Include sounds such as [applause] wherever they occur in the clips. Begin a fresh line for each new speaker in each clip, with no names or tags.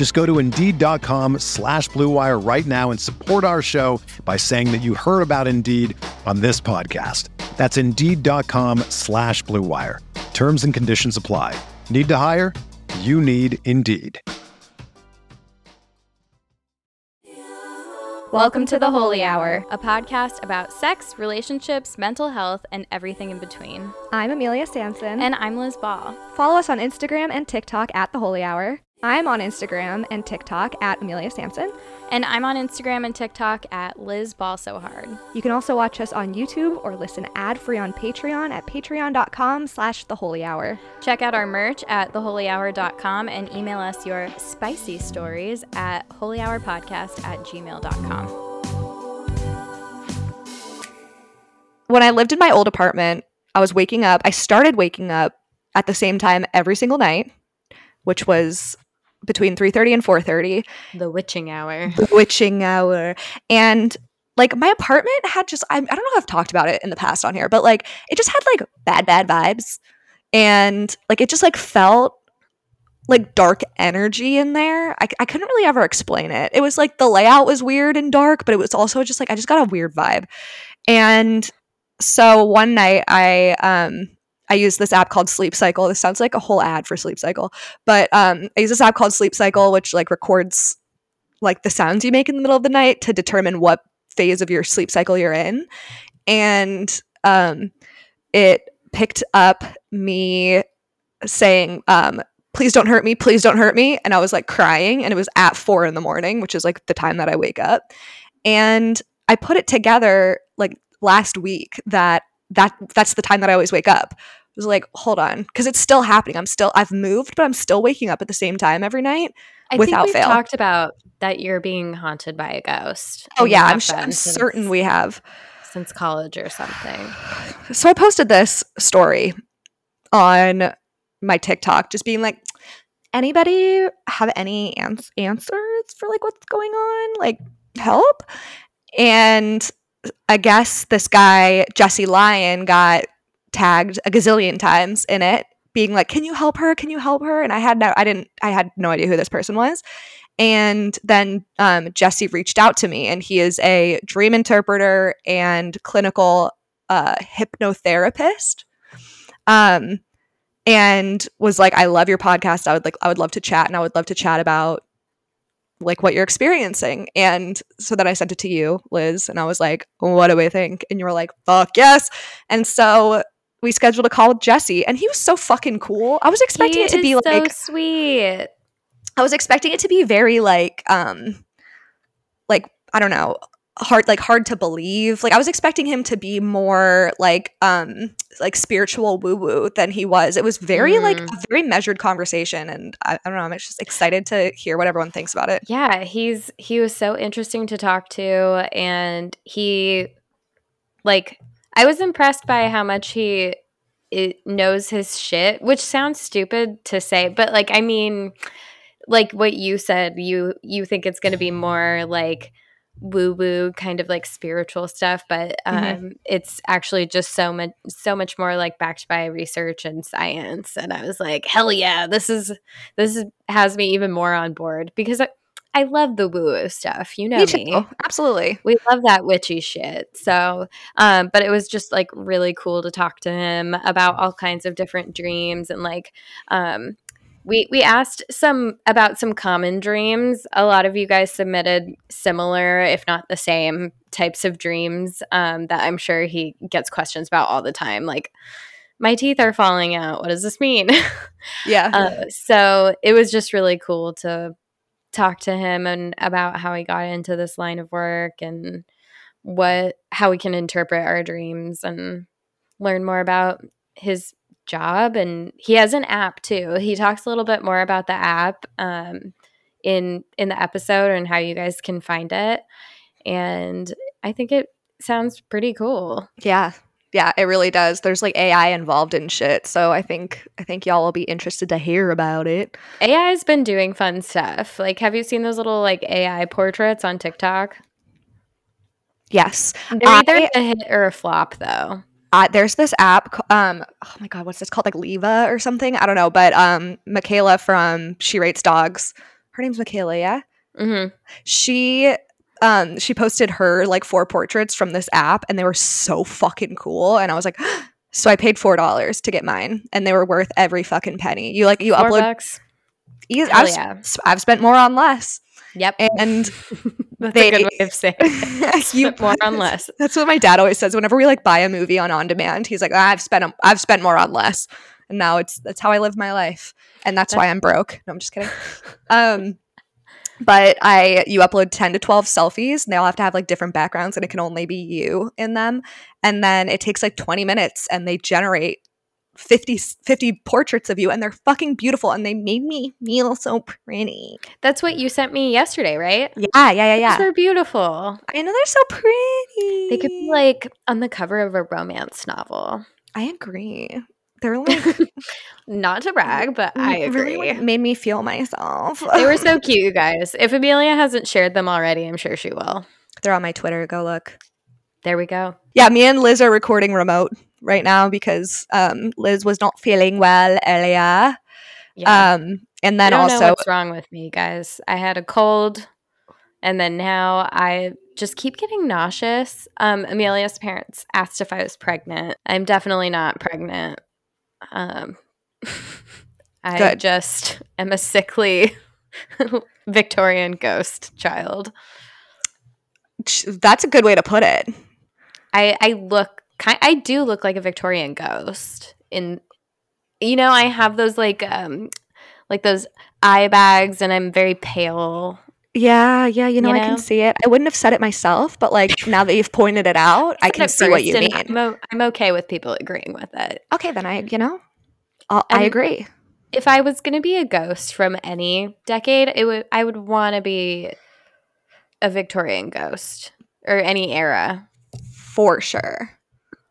Just go to Indeed.com slash BlueWire right now and support our show by saying that you heard about Indeed on this podcast. That's Indeed.com slash BlueWire. Terms and conditions apply. Need to hire? You need Indeed.
Welcome to the Holy Hour, a podcast about sex, relationships, mental health, and everything in between.
I'm Amelia Sampson.
And I'm Liz Ball.
Follow us on Instagram and TikTok at The Holy Hour. I'm on Instagram and TikTok at Amelia Sampson.
And I'm on Instagram and TikTok at Liz Ball So Hard.
You can also watch us on YouTube or listen ad-free on Patreon at patreon.com slash The Holy Hour.
Check out our merch at theholyhour.com and email us your spicy stories at holyhourpodcast at gmail.com.
When I lived in my old apartment, I was waking up. I started waking up at the same time every single night, which was between 3.30 and 4.30
the witching hour.
The witching hour. And like my apartment had just I, I don't know if i've talked about it in the past on here but like it just had like bad bad vibes. And like it just like felt like dark energy in there. I, I couldn't really ever explain it. It was like the layout was weird and dark but it was also just like i just got a weird vibe. And so one night i um I use this app called Sleep Cycle. This sounds like a whole ad for Sleep Cycle, but um, I use this app called Sleep Cycle, which like records like the sounds you make in the middle of the night to determine what phase of your sleep cycle you're in, and um, it picked up me saying, um, "Please don't hurt me, please don't hurt me," and I was like crying, and it was at four in the morning, which is like the time that I wake up, and I put it together like last week that that that's the time that I always wake up was like, hold on, because it's still happening. I'm still I've moved, but I'm still waking up at the same time every night
I
without
think we've
fail.
talked about that you're being haunted by a ghost.
oh yeah, I'm, sh- I'm
since-
certain we have.
since college or something.
So I posted this story on my TikTok, just being like, anybody have any ans- answers for like what's going on? Like help? And I guess this guy Jesse Lyon got tagged a gazillion times in it being like can you help her? Can you help her? And i had no i didn't i had no idea who this person was. And then um, jesse reached out to me and he is a dream interpreter and clinical uh, hypnotherapist. Um, and was like i love your podcast. I would like i would love to chat and i would love to chat about like what you're experiencing. And so then i sent it to you liz and i was like what do we think? And you were like fuck yes. And so we scheduled a call with jesse and he was so fucking cool i was expecting
He
it to be
so
like
sweet.
I was expecting it to be very like um like I don't know hard like hard to believe like I was expecting him to be more like um like spiritual woo woo than he was it was very like
Mm.
a very measured conversation and I, I don't know I'm just excited to hear what everyone thinks about it
Yeah, he's he was so interesting to talk to and he like I was impressed by how much he it knows his shit, which sounds stupid to say, but like I mean like what you said, you you think it's going to be more like woo woo kind of like spiritual stuff, but um
Mhm.
it's actually just so much so much more like backed by research and science and I was like, "Hell yeah, this is this is, has me even more on board because I, love the woo woo stuff. You know
me
me.
too absolutely
We love that witchy shit. So, um, but it was just like really cool to talk to him about all kinds of different dreams and like, um, We we asked some about some common dreams. A lot of you guys submitted similar, if not the same, types of dreams um, that I'm sure he gets questions about all the time. Like, my teeth are falling out. What does this mean? [laughs]
Yeah.
uh, so it was just really cool to talk to him and about how he got into this line of work and what how we can interpret our dreams and learn more about his job. And he has an app too. He talks a little bit more about the app um, in in the episode and how you guys can find it. And i think it sounds pretty cool.
Yeah. Yeah, it really does. There's like AI involved in shit. So I think I think y'all will be interested to hear about it.
ai has been doing fun stuff like have you seen those little like ai portraits on tiktok
Yes.
they're
I-
either a hit or a flop though
uh, there's this app um oh my god what's this called like leva or something i don't know but um michaela from she rates dogs her name's michaela yeah
hmm
she um she posted her like four portraits from this app and they were so fucking cool and i was like [gasps] so i paid four dollars to get mine and they were worth every fucking penny you like you
Four
upload
bucks
you, I've,
yeah.
s- I've spent more on less
yep
and [laughs]
That's
they-
a good way of saying it. [laughs] [laughs]
you
more on less.
That's what my dad always says. Whenever we like buy a movie on on demand, he's like, "I've spent a- I've spent more on less," and now it's that's how I live my life, and that's why I'm broke. No, I'm just kidding. Um, but I you upload ten to twelve selfies, and they all have to have like different backgrounds, and it can only be you in them, and then it takes like twenty minutes, and they generate 50, 50 portraits of you, and they're fucking beautiful, and they made me feel so pretty.
That's what you sent me yesterday, right?
Yeah, yeah, yeah, yeah.
Those are beautiful.
I know they're so pretty.
They could be like on the cover of a romance novel.
I agree. They're [laughs] like
Not to brag, but I agree.
really, made me feel myself.
they were so [laughs] cute, you guys. If Amelia hasn't shared them already, I'm sure she will.
They're on my Twitter. Go look.
There we go.
Yeah, me and Liz are recording remote right now because um, Liz was not feeling well earlier.
Yeah.
Um, and then also,
what's wrong with me, guys. I had a cold, and then now I just keep getting nauseous. Um, Amelia's parents asked if I was pregnant. I'm definitely not pregnant. Um, [laughs] I
Good.
just am a sickly [laughs] Victorian ghost child.
that's a good way to put it.
I I look kind. I do look like a Victorian ghost. In you know, I have those like um like those eye bags, and I'm very pale.
Yeah, yeah, you know,
You
I can see it. I wouldn't have said it myself, but like now that you've pointed it out, I can see what you mean.
I'm, o- I'm okay with people agreeing with it.
okay, then I, you know, I'll, I agree.
If I was going to be a ghost from any decade, it would I would want to be a Victorian ghost or any era.
for sure.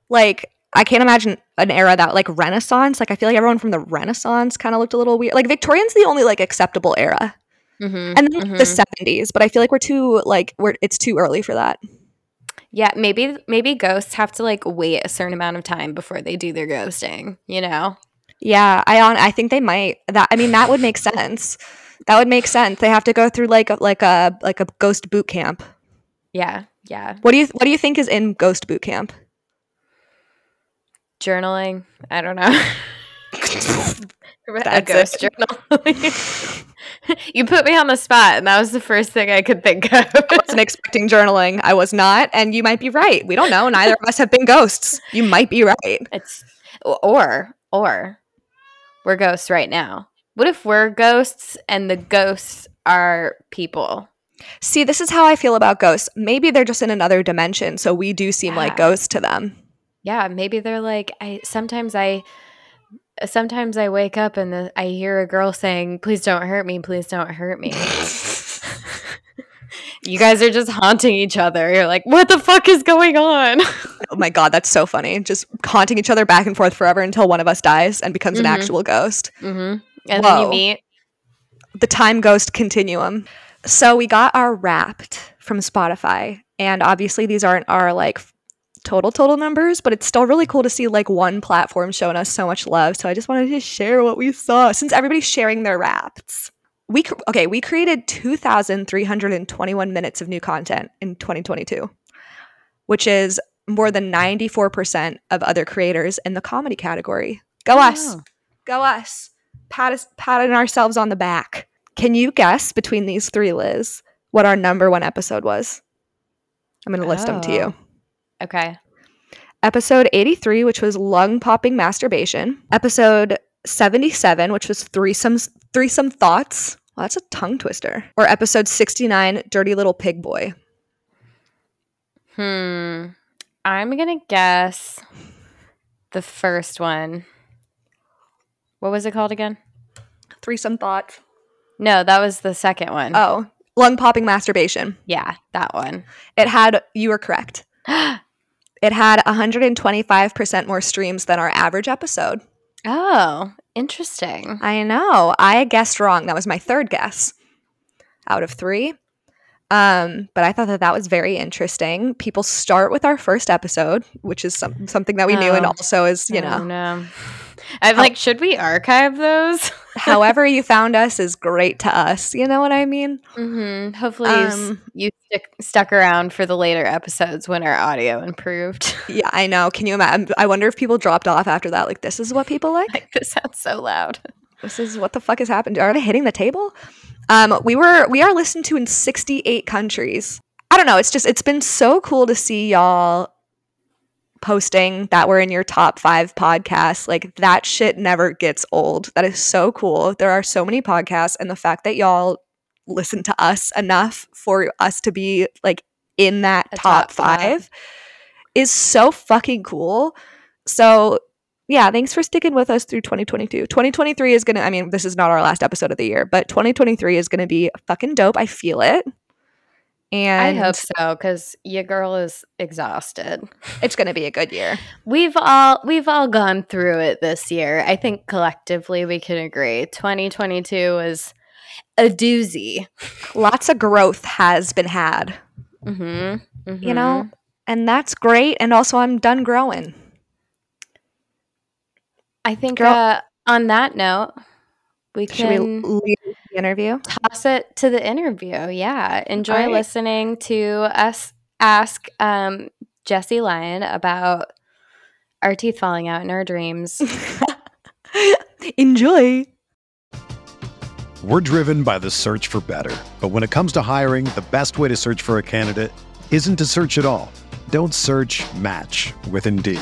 Like, I can't imagine an era that like Renaissance. Like, I feel like everyone from the Renaissance kind of looked a little weird. Like, Victorian's the only like acceptable era,
Mm-hmm.
and then like, the seventies. But I feel like we're too like we're it's too early for that.
Yeah, maybe maybe ghosts have to like wait a certain amount of time before they do their ghosting. You know.
Yeah, I on I think they might. That I mean, that would make sense. That would make sense. They have to go through like a, like a like a ghost boot camp.
Yeah, yeah.
What do you what do you think is in ghost boot camp?
Journaling. I don't know. [laughs] [laughs] a
That's
ghost journal. [laughs] [laughs] you put me on the spot, and that was the first thing I could think of.
I wasn't expecting journaling. I was not, and you might be right. We don't know. Neither of us have been ghosts. You might be right.
It's or or we're ghosts right now. What if we're ghosts and the ghosts are people?
See, this is how I feel about ghosts. Maybe they're just in another dimension, so we do seem like ghosts to them.
Yeah, maybe they're like I sometimes I sometimes I wake up and the, I hear a girl saying, "Please don't hurt me, please don't hurt me." [laughs] you guys are just haunting each other. You're like, "What the fuck is going on?" [laughs]
Oh my god, that's so funny. Just haunting each other back and forth forever until one of us dies and becomes
Mhm.
an actual ghost.
mm-hmm. And then you meet
The time ghost continuum. So we got our wrapped from Spotify, and obviously these aren't our like total total numbers, but it's still really cool to see like one platform showing us so much love. So I just wanted to share what we saw since everybody's sharing their wraps. We cr- okay, we created 2321 minutes of new content in 2022, which is more than 94% of other creators in the comedy category. Go oh, us.
Oh.
Go us. pat us, patting ourselves on the back. Can you guess between these three, Liz, what our number one episode was? I'm going to list them to you.
Oh. Okay.
Episode 83, which was lung popping masturbation. Episode 77, which was threesome threesome thoughts. Well, that's a tongue twister. Or episode 69, dirty little pig boy.
Hmm. I'm gonna guess the first one. What was it called again?
Threesome thoughts.
No, that was the second one.
Oh, lung popping masturbation.
yeah, that one.
It had, you were correct. [gasps] [gasps] It had 125% more streams than our average episode.
oh, interesting.
I know. I guessed wrong. That was my third guess out of three. Um, but I thought that that was very interesting. People start with our first episode, which is some, something that we knew, and
Oh.
also is you
don't
know,
know. I'm like, should we archive those? [laughs]
however you found us is great to us. You know what I mean?
hmm Hopefully, you,
Um,
you stick, stuck around for the later episodes when our audio improved. [laughs]
Yeah, I know. Can you imagine? I wonder if people dropped off after that. Like, this is what people like.
like, [laughs] this sounds so loud.
This is what the fuck has happened. Are they hitting the table? Um, we were we are listened to in 68 countries. I don't know. It's just it's been so cool to see y'all posting that we're in your top five podcasts. Like that shit never gets old. That is so cool. There are so many podcasts, and the fact that y'all listen to us enough for us to be like in that top,
top five.
five is so fucking cool. So yeah, thanks for sticking with us through 2022. 2023 is gonna, I mean, this is not our last episode of the year, but 2023 is gonna be fucking dope. I feel it. And
I hope so because your girl is exhausted.
it's gonna be a good year.
We've all we've all gone through it this year. I think collectively we can agree. 2022 was a doozy.
Lots of growth has been had,
Mm-hmm.
you know, and that's great. And also, I'm done growing.
I think
Girl-
uh, on that note, we
Should we
can
leave the interview?
toss it to the interview. Yeah, enjoy
All right.
listening to us ask um, Jesse Lyon about our teeth falling out in our dreams. [laughs]
Enjoy.
We're driven by the search for better. But when it comes to hiring, the best way to search for a candidate isn't to search at all. Don't search match with Indeed.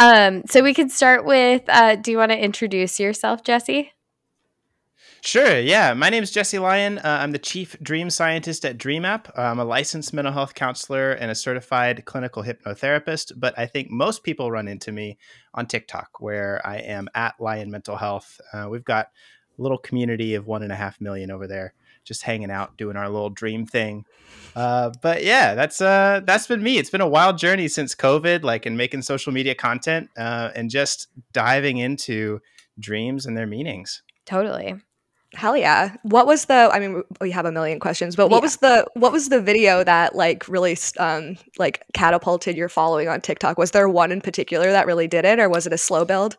Um, so we could start with. Uh, do you want to introduce yourself, Jesse?
Sure, yeah. My name is Jesse Lyon. Uh, I'm the chief dream scientist at DreamApp. Uh, I'm a licensed mental health counselor and a certified clinical hypnotherapist, but I think most people run into me on TikTok, where I am at Lyon Mental Health. Uh, we've got a little community of one and a half million over there, just hanging out, doing our little dream thing. Uh, but yeah, that's uh, that's been me. It's been a wild journey since COVID, like in making social media content uh, and just diving into dreams and their meanings.
Totally.
Hell yeah. What was the I mean we have a million questions, but what
Yeah.
was the what was the video that like really um like catapulted your following on TikTok? Was there one in particular that really did it or was it a slow build?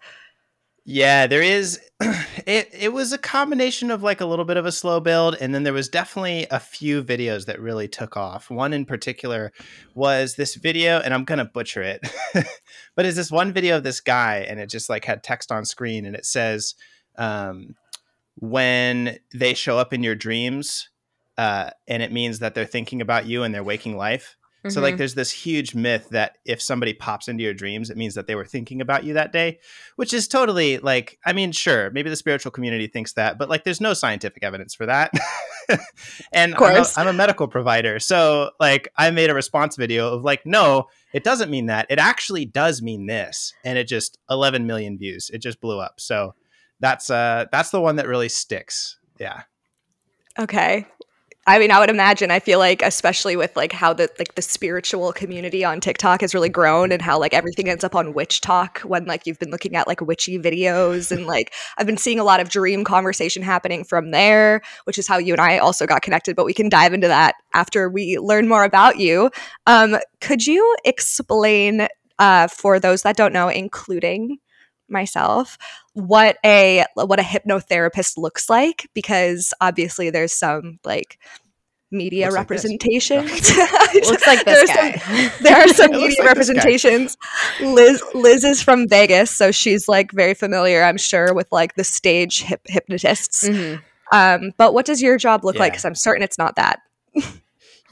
Yeah, there is. [clears throat] It it was a combination of like a little bit of a slow build, and then there was definitely a few videos that really took off. One in particular was this video, and I'm gonna butcher it, [laughs] but it's this one video of this guy, and it just like had text on screen, and it says, um, "When they show up in your dreams, uh, and it means that they're thinking about you in their waking life." So like
Mhm.
there's this huge myth that if somebody pops into your dreams, it means that they were thinking about you that day, which is totally like I mean, sure, maybe the spiritual community thinks that, but like there's no scientific evidence for that. [laughs] and
Of
I'm a. I'm a medical provider. So like I made a response video of like, no, it doesn't mean that. It actually does mean this. And it just 11 million views. It just blew up. So that's uh that's the one that really sticks. Yeah.
Okay. I mean, I would imagine. I feel like, especially with like how the like the spiritual community on TikTok has really grown, and how like everything ends up on WitchTok when like you've been looking at like witchy videos, and like I've been seeing a lot of dream conversation happening from there, which is how you and I also got connected. But we can dive into that after we learn more about you. Um, could you explain uh, for those that don't know, including myself, what a what a hypnotherapist looks like because obviously there's some like media
Looks like
representation. [laughs]
Looks like this
some- [laughs] there are [laughs] some media
like
representations. Liz Liz is from Vegas, so she's like very familiar, I'm sure, with like the stage hip- hypnotists.
Mhm.
Um, but what does your job look like? Because I'm certain it's not that.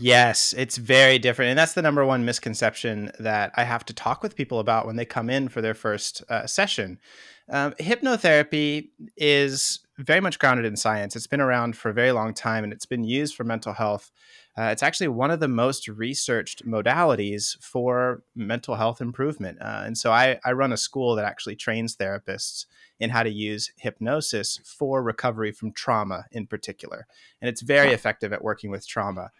Yes, it's very different. And that's the number one misconception that I have to talk with people about when they come in for their first uh, session. Um, hypnotherapy is very much grounded in science. It's been around for a very long time and it's been used for mental health. Uh, it's actually one of the most researched modalities for mental health improvement. Uh, and so I, I run a school that actually trains therapists in how to use hypnosis for recovery from trauma in particular. And it's very effective at working with trauma.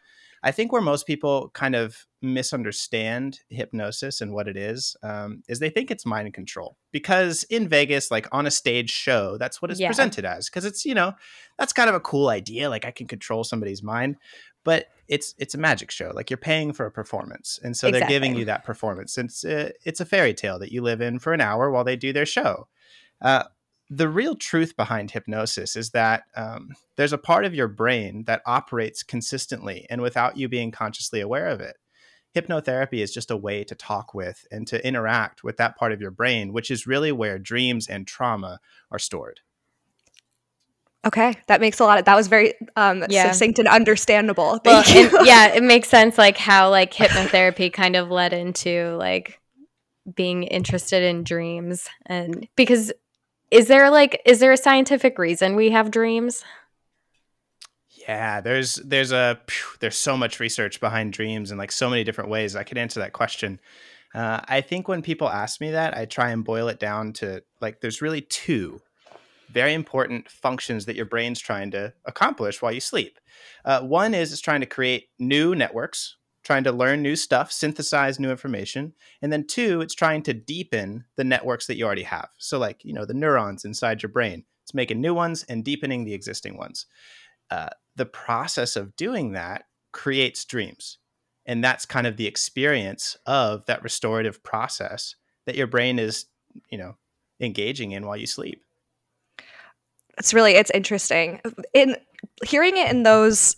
I think where most people kind of misunderstand hypnosis and what it is, um, is they think it's mind control. Because in Vegas, like on a stage show, that's what it's
Yeah.
presented as. Because it's you know that's kind of a cool idea. Like I can control somebody's mind, but it's it's a magic show. Like you're paying for a performance, and so they're giving you that performance. It's uh, it's a fairy tale that you live in for an hour while they do their show. Uh, the real truth behind hypnosis is that um, there's a part of your brain that operates consistently and without you being consciously aware of it. Hypnotherapy is just a way to talk with and to interact with that part of your brain, which is really where dreams and trauma are stored.
Okay, that makes a lot of that was very um,
Yeah.
succinct and understandable.
Well,
Thank you.
and- yeah, it makes sense like how like [laughs] hypnotherapy kind of led into like being interested in dreams and because is there like is there a scientific reason we have dreams?
Yeah, there's there's a there's so much research behind dreams in like so many different ways. I could answer that question. Uh, I think when people ask me that, I try and boil it down to like there's really two very important functions that your brain's trying to accomplish while you sleep. Uh, one is it's trying to create new networks, trying to learn new stuff, synthesize new information, and then two, it's trying to deepen the networks that you already have. So like you know the neurons inside your brain, it's making new ones and deepening the existing ones. Uh, the process of doing that creates dreams. And that's kind of the experience of that restorative process that your brain is, you know, engaging in while you sleep.
it's really it's interesting in hearing it in those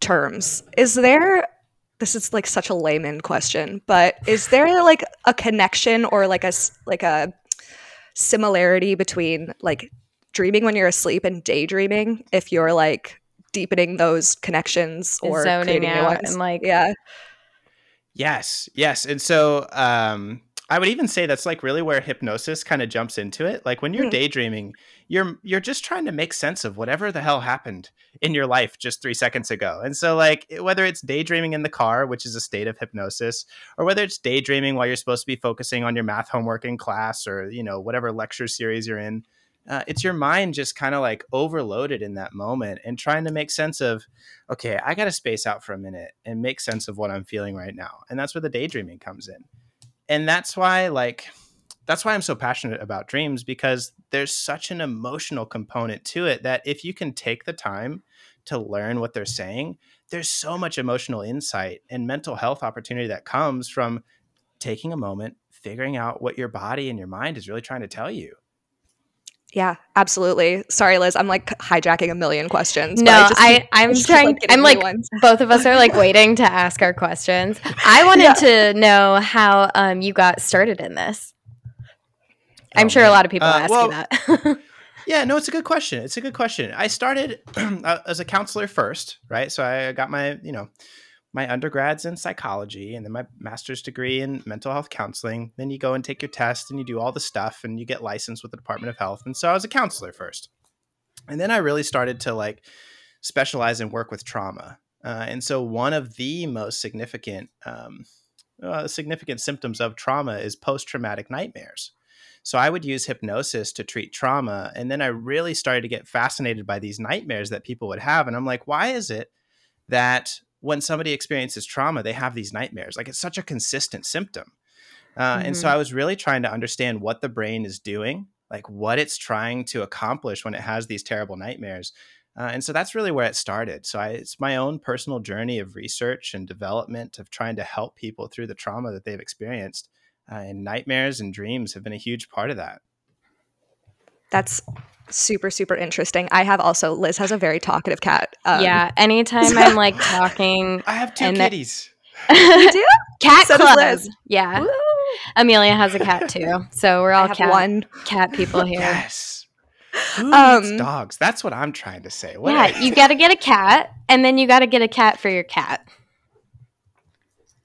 terms is there this is like such a layman question but is there like a connection or like a s- like a similarity between like dreaming when you're asleep and daydreaming if you're like deepening those connections or
Zoning
creating new ones
and, like-
yeah
Yes, yes. And so um, I would even say that's like really where hypnosis kind of jumps into it. Like when you're
Hmm.
daydreaming, you're you're just trying to make sense of whatever the hell happened in your life just three seconds ago. And so like whether it's daydreaming in the car, which is a state of hypnosis, or whether it's daydreaming while you're supposed to be focusing on your math homework in class, or you know whatever lecture series you're in. Uh, it's your mind just kind of like overloaded in that moment and trying to make sense of okay, I got to space out for a minute and make sense of what I'm feeling right now. And that's where the daydreaming comes in. And that's why, like, that's why I'm so passionate about dreams because there's such an emotional component to it that if you can take the time to learn what they're saying, there's so much emotional insight and mental health opportunity that comes from taking a moment, figuring out what your body and your mind is really trying to tell you.
Yeah, absolutely. Sorry, Liz. I'm like hijacking a million questions. but
No,
just
I,
I,
am
just
trying.
getting
I'm like,
ones.
both of us are like waiting to ask our questions. [laughs] I wanted to know how um you got started in this. I'm
Oh,
sure a lot of people
Uh,
ask
well,
you that. [laughs]
Yeah, no, it's a good question. It's a good question. I started [clears throat] uh, as a counselor first, right? So I got my, you know, my undergrads in psychology and then my master's degree in mental health counseling. Then you go and take your test and you do all the stuff and you get licensed with the Department of Health. And so I was a counselor first. And then I really started to like specialize and work with trauma. Uh, and so one of the most significant um, uh, significant symptoms of trauma is post-traumatic nightmares. So I would use hypnosis to treat trauma. And then I really started to get fascinated by these nightmares that people would have. And I'm like, why is it that when somebody experiences trauma, they have these nightmares? Like it's such a consistent symptom. Uh, And so I was really trying to understand what the brain is doing, like what it's trying to accomplish when it has these terrible nightmares. Uh, and so that's really where it started. So I, it's my own personal journey of research and development of trying to help people through the trauma that they've experienced. Uh, and nightmares and dreams have been a huge part of that.
That's super super interesting. I have also Liz has a very talkative cat. Um,
yeah. [laughs] Anytime I'm like talking, [laughs]
I have two
And that-
kitties. [laughs]
you do.
cat
So
club.
Liz.
Yeah.
Woo.
Amelia has a cat too. So we're
I
all
have
cat
one.
cat people here.
Yes. Who
Um,
needs dogs? That's what I'm trying to say. What
Yeah, you got to get a cat, and then you got to get a cat for your cat.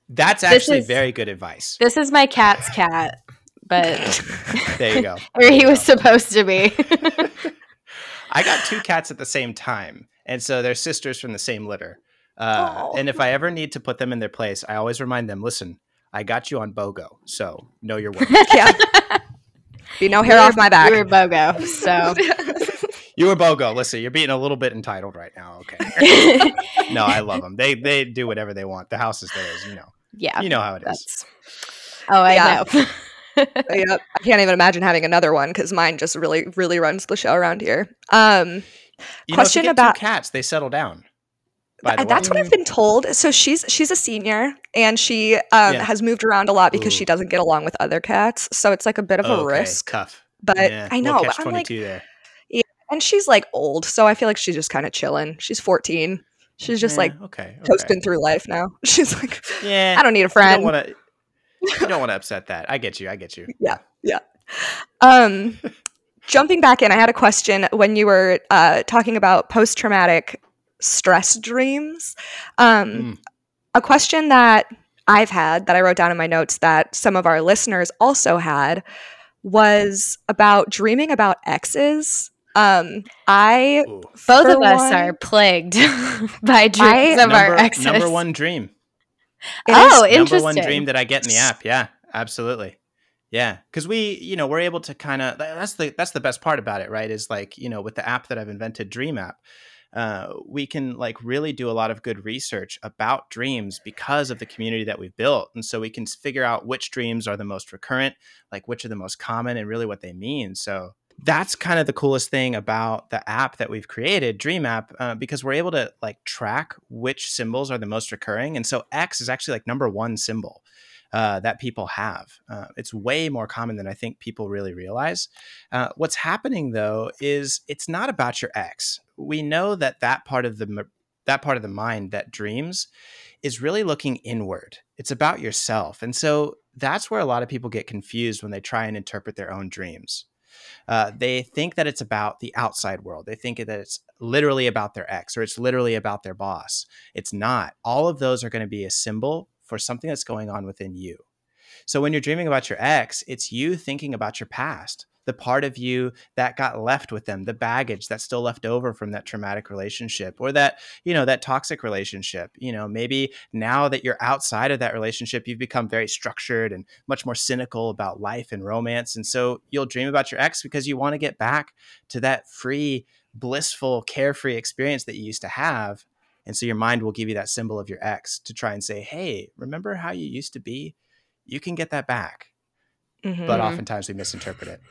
That's actually
is-
very good advice.
This is my cat's cat, but [laughs]
There you go. [laughs]
or he
you
was supposed to be. [laughs]
I got two cats at the same time, and so they're sisters from the same litter. Uh,
Aw.
and if I ever need to put them in their place, I always remind them, "Listen, I got you on BOGO, so know your worth."
Yeah. Be no hair off my back.
You were BOGO, so
you were BOGO. Listen, you're being a little bit entitled right now. Okay. no, I love them. They they do whatever they want. The house is theirs. You know.
Yeah,
You know how it is.
Oh, I
Yeah.
know. [laughs]
yep. I can't even imagine having another one because mine just really, really runs the show around here. Um,
You
Question
know, if you get
about-
two cats. They settle down. By the
Uh, that's
way.
what I've been told. So she's she's a senior and she um,
Yeah.
has moved around a lot because she doesn't get along with other cats. So it's like a bit of a
Okay,
risk.
Tough.
But
Yeah,
I
little
know, but
catch
I'm like,
there. Yeah.
And she's like old, so I feel like she's just kind of chilling. She's 14. She's just
Yeah,
like
okay, okay.
coasting through life now. [laughs] She's like,
Yeah,
I don't need a friend.
don't want to. You don't want to [laughs] upset that. I get you. I get you. [laughs] Yeah, yeah.
Um, jumping back in, I had a question when you were uh, talking about post traumatic stress dreams. Um,
Mm.
A question that I've had that I wrote down in my notes that some of our listeners also had was about dreaming about exes. Um, I
Ooh.
Both
for
of us
one-
are plagued [laughs] by dreams
I-
of our
number,
exes.
number one dream.
it
Oh,
is-
Number one
interesting.
dream that I get in the app. Yeah, absolutely. Yeah, because we, you know, we're able to kind of. That's the that's the best part about it, right? Is like you know, with the app that I've invented, Dream App, uh, we can like really do a lot of good research about dreams because of the community that we've built, and so we can figure out which dreams are the most recurrent, like which are the most common, and really what they mean. So that's kind of the coolest thing about the app that we've created, Dream App, uh, because we're able to like track which symbols are the most recurring, and so ex is actually like number one symbol uh, that people have. Uh, it's way more common than I think people really realize. Uh, what's happening though is it's not about your ex. We know that that part of the that part of the mind that dreams is really looking inward. It's about yourself, and so that's where a lot of people get confused when they try and interpret their own dreams. Uh, they think that it's about the outside world. They think that it's literally about their ex or it's literally about their boss. It's not. All of those are going to be a symbol for something that's going on within you. So when you're dreaming about your ex, it's you thinking about your past, the part of you that got left with them, the baggage that's still left over from that traumatic relationship or that, you know, that toxic relationship. You know, maybe now that you're outside of that relationship, you've become very structured and much more cynical about life and romance. And so you'll dream about your ex because you want to get back to that free, blissful, carefree experience that you used to have. And so your mind will give you that symbol of your ex to try and say, hey, remember how you used to be? You can get that back.
Mhm.
But oftentimes we misinterpret it.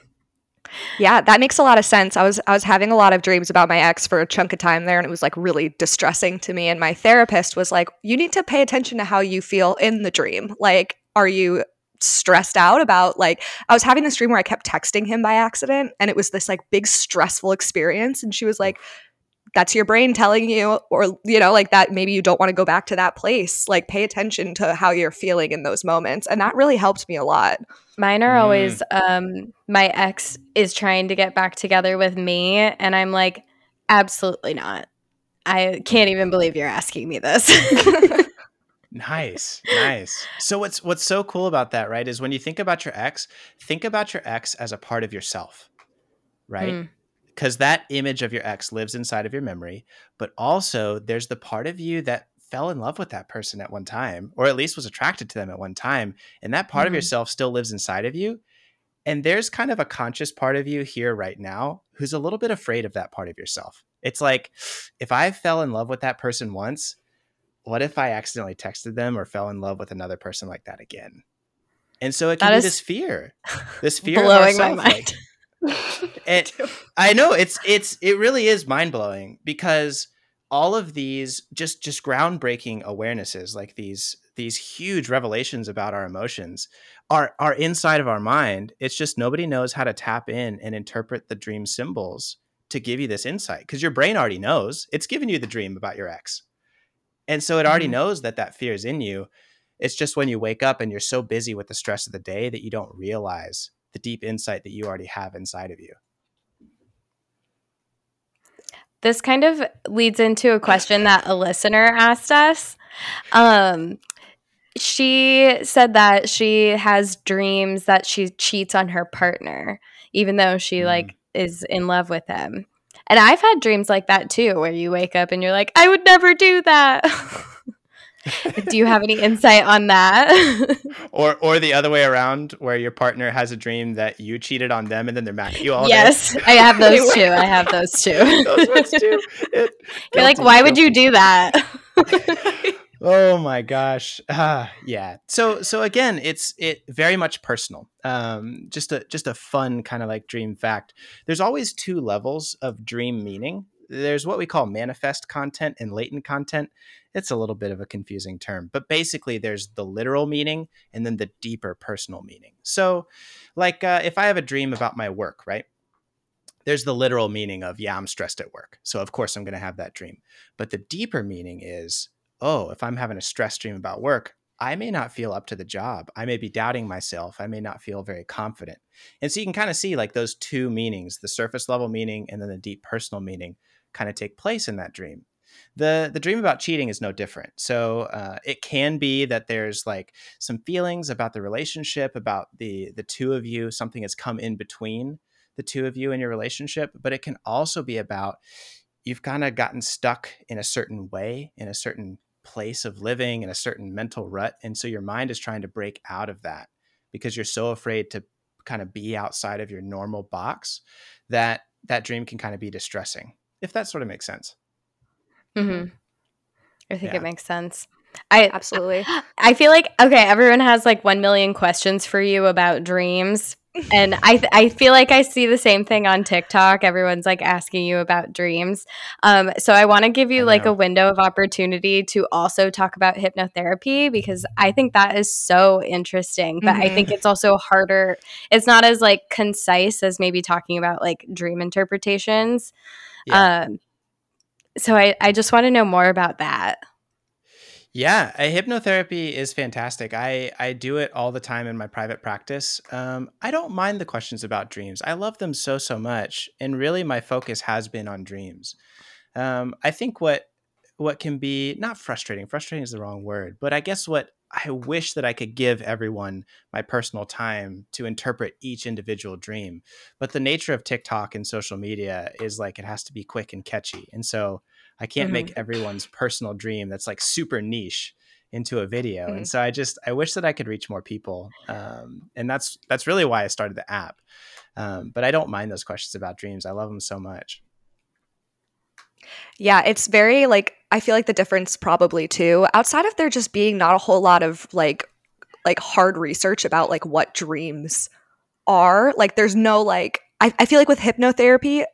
Yeah, that makes a lot of sense. I was I was having a lot of dreams about my ex for a chunk of time there and it was like really distressing to me and my therapist was like, "You need to pay attention to how you feel in the dream. Like, are you stressed out about like I was having this dream where I kept texting him by accident and it was this like big stressful experience and she was like that's your brain telling you or you know like that maybe you don't want to go back to that place like pay attention to how you're feeling in those moments and that really helped me a lot
Mine are always um my ex is trying to get back together with me and I'm like absolutely not. I can't even believe you're asking me this. [laughs]
Nice, nice. So what's what's so cool about that, right, is when you think about your ex, think about your ex as a part of yourself, right?
Mm.
Because that image of your ex lives inside of your memory, but also there's the part of you that fell in love with that person at one time, or at least was attracted to them at one time, and that part of
Mhm.
yourself still lives inside of you. And there's kind of a conscious part of you here right now who's a little bit afraid of that part of yourself. It's like [sighs] if I fell in love with that person once, what if I accidentally texted them or fell in love with another person like that again? And so it can
That
be
is
this fear, this [laughs] fear
blowing
of
my mind.
like- [laughs] and I know it's it's it really is mind blowing because all of these just just groundbreaking awarenesses, like these these huge revelations about our emotions, are are inside of our mind. It's just nobody knows how to tap in and interpret the dream symbols to give you this insight because your brain already knows it's giving you the dream about your ex, and so it already
Mhm.
knows that that fear is in you. It's just when you wake up and you're so busy with the stress of the day that you don't realize the deep insight that you already have inside of you.
This kind of leads into a question that a listener asked us. Um, she said that she has dreams that she cheats on her partner, even though she
Mm.
like is in love with him. And I've had dreams like that too, where you wake up and you're like, I would never do that. [laughs] do you have any insight on that? [laughs]
Or or the other way around, where your partner has a dream that you cheated on them and then they're mad at you all
yes, I have [laughs] those too. I have those too.
day. [laughs] Those ones too. It-
You're like,
guilty,
why would you do that?
Oh my gosh. Ah, yeah. So so again, it's it very much personal. Um just a just a fun kind of like dream fact. There's always two levels of dream meaning. There's what we call manifest content and latent content. It's a little bit of a confusing term, but basically there's the literal meaning and then the deeper personal meaning. So like uh, if I have a dream about my work, right? There's the literal meaning of yeah, I'm stressed at work. So of course I'm going to have that dream. But the deeper meaning is oh, if I'm having a stress dream about work, I may not feel up to the job. I may be doubting myself. I may not feel very confident. And so you can kind of see like those two meanings, the surface level meaning and then the deep personal meaning kind of take place in that dream. The the dream about cheating is no different. So uh, it can be that there's like some feelings about the relationship, about the the two of you, something has come in between the two of you in your relationship, but it can also be about you've kind of gotten stuck in a certain way, in a certain place of living, in a certain mental rut. And so your mind is trying to break out of that because you're so afraid to kind of be outside of your normal box that that dream can kind of be distressing, if that sort of makes sense.
hmm I think
Yeah.
it makes sense. I
absolutely [gasps]
I feel like okay, everyone has like 1 million questions for you about dreams. And I th- I feel like I see the same thing on TikTok. Everyone's like asking you about dreams. Um so I want to give you like a window of opportunity to also talk about hypnotherapy because I think that is so interesting, but I
Mhm.
think it's also harder. It's not as like concise as maybe talking about like dream interpretations.
Yeah.
Um so I I just want to know more about that.
Yeah, hypnotherapy is fantastic. I I do it all the time in my private practice. Um, I don't mind the questions about dreams. I love them so so much, and really my focus has been on dreams. Um, I think what what can be not frustrating. Frustrating is the wrong word, but I guess what I wish that I could give everyone my personal time to interpret each individual dream. But the nature of TikTok and social media is like it has to be quick and catchy, and so I can't make everyone's personal dream that's like super niche into a video.
Mhm.
And so I just I wish that I could reach more people. Um, and that's that's really why I started the app. Um, but I don't mind those questions about dreams. I love them so much.
Yeah, it's very like I feel like the difference probably too, outside of there just being not a whole lot of like like hard research about like what dreams are. Like there's no like I, I feel like with hypnotherapy,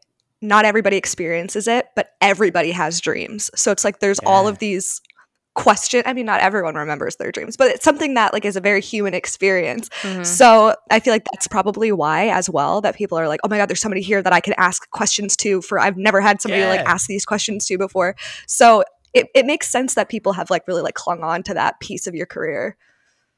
not everybody experiences it, but everybody has dreams. So it's like there's all of these question i mean not everyone remembers their dreams but it's something that like is a very human experience
Mhm.
so i feel like that's probably why as well that people are like oh my god there's somebody here that i can ask questions to for i've never had somebody to like ask these questions to before so it, it makes sense that people have like really like clung on to that piece of your career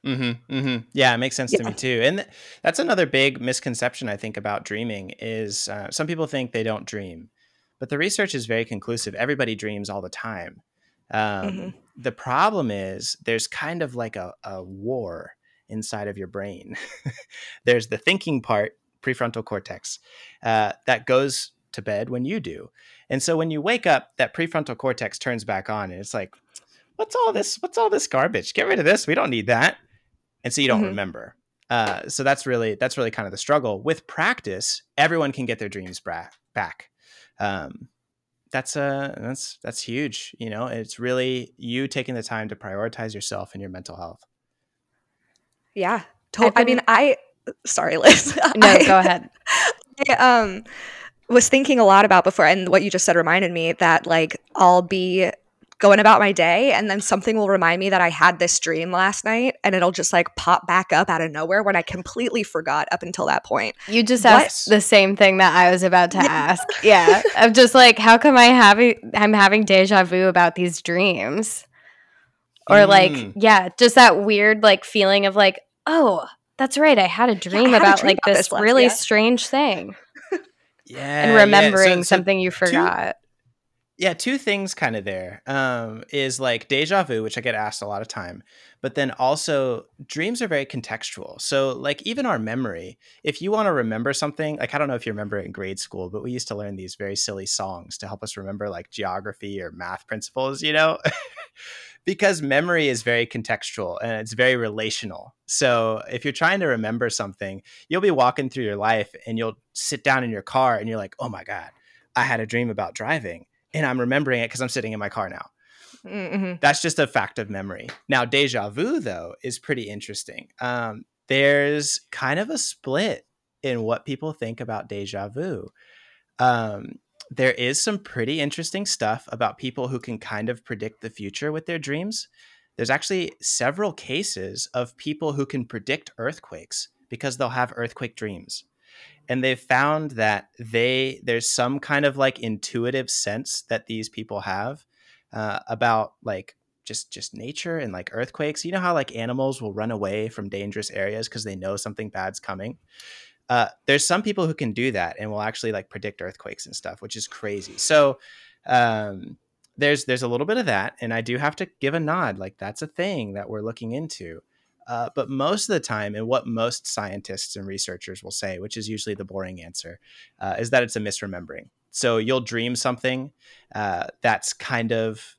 Mm-hmm, mm-hmm. Yeah, it makes sense to me too. And th- that's another big misconception I think about dreaming is uh, some people think they don't dream, but the research is very conclusive. Everybody dreams all the time. Um,
Mhm.
The problem is there's kind of like a, a war inside of your brain. [laughs] there's the thinking part, prefrontal cortex, uh, that goes to bed when you do. And so when you wake up, that prefrontal cortex turns back on and it's like, what's all this? What's all this garbage? Get rid of this. We don't need that and so you don't
Mhm.
remember. Uh, so that's really that's really kind of the struggle. With practice, everyone can get their dreams bra- back. Um, that's uh that's that's huge. You know, it's really you taking the time to prioritize yourself and your mental health.
yeah to-
I've
i mean i sorry liz [laughs]
No,
I-
go ahead. [laughs]
I um was thinking a lot about before and what you just said reminded me that like I'll be going about my day and then something will remind me that I had this dream last night and it'll just like pop back up out of nowhere when I completely forgot up until that point.
You just
What?
asked the same thing that I was about to
Yeah.
ask. [laughs] Yeah. I'm just like, how come I having I'm having deja vu about these dreams? Or like,
Mm.
yeah, just that weird like feeling of like, oh, that's right. I had a dream
had a
about
dream
like
about
this
this last-
really
yeah.
strange thing. [laughs]
Yeah,
and
yeah.
remembering
So- so
something you forgot.
Yeah two things kind of there um is like deja vu which i get asked a lot of time but then also dreams are very contextual. So like even our memory if you want to remember something like i don't know if you remember it in grade school but we used to learn these very silly songs to help us remember like geography or math principles you know? [laughs] Because memory is very contextual and it's very relational. So if you're trying to remember something you'll be walking through your life and you'll sit down in your car and you're like oh my god i had a dream about driving and I'm remembering it because I'm sitting in my car now.
Mm-hmm.
That's just a fact of memory. Now, deja vu, though, is pretty interesting. Um, there's kind of a split in what people think about deja vu. Um, there is some pretty interesting stuff about people who can kind of predict the future with their dreams. There's actually several cases of people who can predict earthquakes because they'll have earthquake dreams and they've found that they there's some kind of like intuitive sense that these people have uh, about like just just nature and like earthquakes. You know how like animals will run away from dangerous areas because they know something bad's coming? Uh, there's some people who can do that and will actually like predict earthquakes and stuff which is crazy. So um, there's there's a little bit of that and i do have to give a nod. Like that's a thing that we're looking into uh, but most of the time, and what most scientists and researchers will say, which is usually the boring answer, uh, is that it's a misremembering. So you'll dream something uh, that's kind of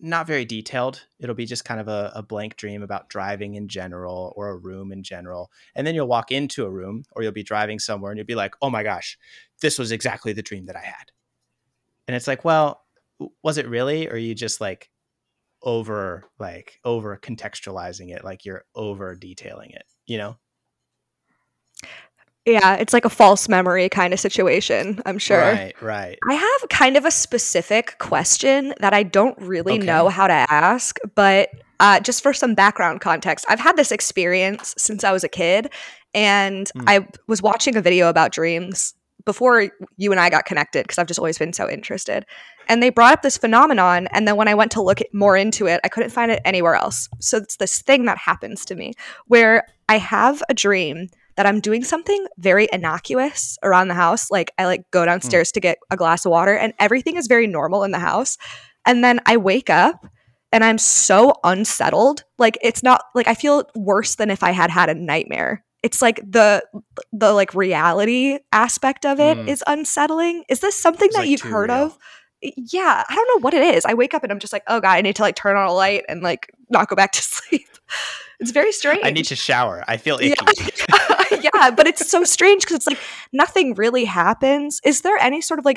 not very detailed. It'll be just kind of a, a blank dream about driving in general or a room in general. And then you'll walk into a room or you'll be driving somewhere and you'll be like, oh my gosh, this was exactly the dream that I had. And it's like, well, was it really? Or you just like over like over contextualizing it like you're over detailing it you know
Yeah, it's like a false memory kind of situation, I'm sure.
right right
I have kind of a specific question that I don't really
Okay.
know how to ask, but uh, just for some background context, I've had this experience since I was a kid, and
Mm.
I was watching a video about dreams before you and I got connected because I've just always been so interested. And they brought up this phenomenon, and then when I went to look more into it, I couldn't find it anywhere else. So it's this thing that happens to me where I have a dream that I'm doing something very innocuous around the house. Like I like go hmm. downstairs to get a glass of water and everything is very normal in the house. And then I wake up and I'm so unsettled. Like it's not like I feel worse than if I had had a nightmare. It's like the the like reality aspect of it is
Mm.
unsettling. Is this something
It's,
that
like,
you've heard
real.
of? Yeah, I don't know what it is. I wake up and I'm just like, oh god, I need to like turn on a light and like not go back to [laughs] sleep. It's very strange.
i need to shower i feel icky
Yeah, [laughs] yeah, but it's so strange because it's like nothing really happens. Is there any sort of like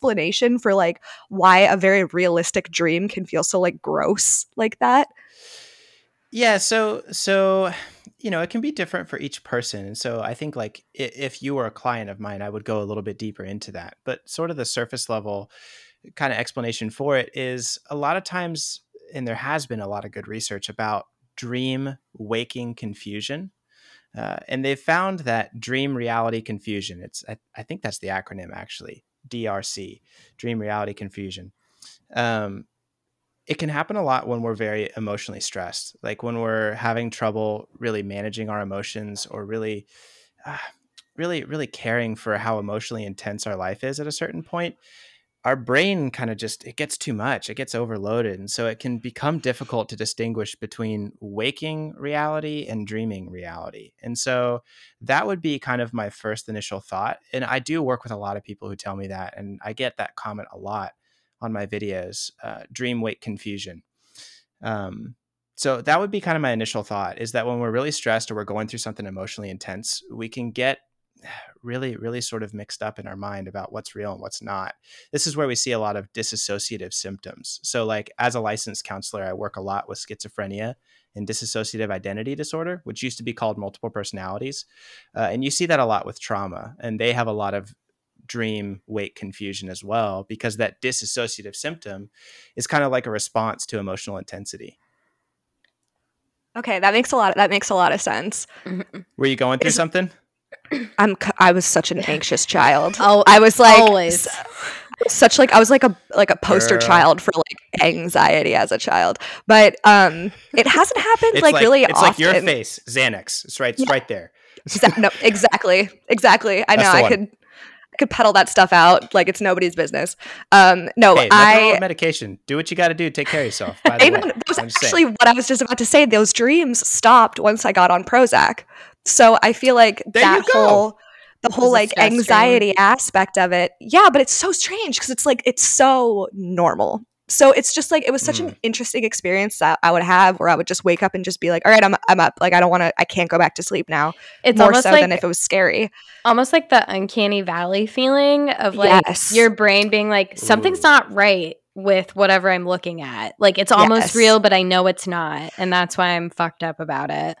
explanation for like why a very realistic dream can feel so like gross like that?
Yeah, so so you know, it can be different for each person. And so I think like if you were a client of mine, I would go a little bit deeper into that. But sort of the surface level kind of explanation for it is a lot of times and there has been a lot of good research about dream waking confusion. Uh, and they've found that dream reality confusion, it's I, I think that's the acronym actually, DRC, dream reality confusion. Um, it can happen a lot when we're very emotionally stressed, like when we're having trouble really managing our emotions or really, uh, really, really caring for how emotionally intense our life is at a certain point our brain kind of just it gets too much it gets overloaded and so it can become difficult to distinguish between waking reality and dreaming reality and so that would be kind of my first initial thought and i do work with a lot of people who tell me that and i get that comment a lot on my videos uh, dream wake confusion. Um, so that would be kind of my initial thought is that when we're really stressed or we're going through something emotionally intense we can get [sighs] really, really sort of mixed up in our mind about what's real and what's not. This is where we see a lot of dissociative symptoms. So, like, as a licensed counselor, I work a lot with schizophrenia and dissociative identity disorder, which used to be called multiple personalities. Uh, and you see that a lot with trauma, and they have a lot of dream wake confusion as well, because that dissociative symptom is kind of like a response to emotional intensity.
Okay, that makes a lot. Of, that makes a lot of sense.
Were you going through is, something?
I'm I was such an anxious child.
Oh,
I was like
always.
such like I was like a like a poster Girl. child for like anxiety as a child. But um it hasn't happened like, like, really
it's
often.
like your face, Xanax. It's right it's yeah. right there.
no, exactly. Exactly. I know I could I could peddle that stuff out like it's nobody's business. Um, no,
hey,
I
medication. Do what you got to do. Take care of yourself. By the
Even, way, that was actually what I was just about to say. Those dreams stopped once I got on Prozac. So I feel like
there
that whole the whole like anxiety aspect of it. Yeah, but it's so strange because it's like it's so normal. So it's just like it was such mm. an interesting experience that I would have where I would just wake up and just be like, "All right, I'm I'm up. Like I don't want to I can't go back to sleep now."
It's
more
almost
so
like,
than if it was scary.
Almost like the uncanny valley feeling of like
yes.
your brain being like something's Ooh. not right with whatever I'm looking at. Like it's almost yes. real, but I know it's not, and that's why I'm fucked up about it.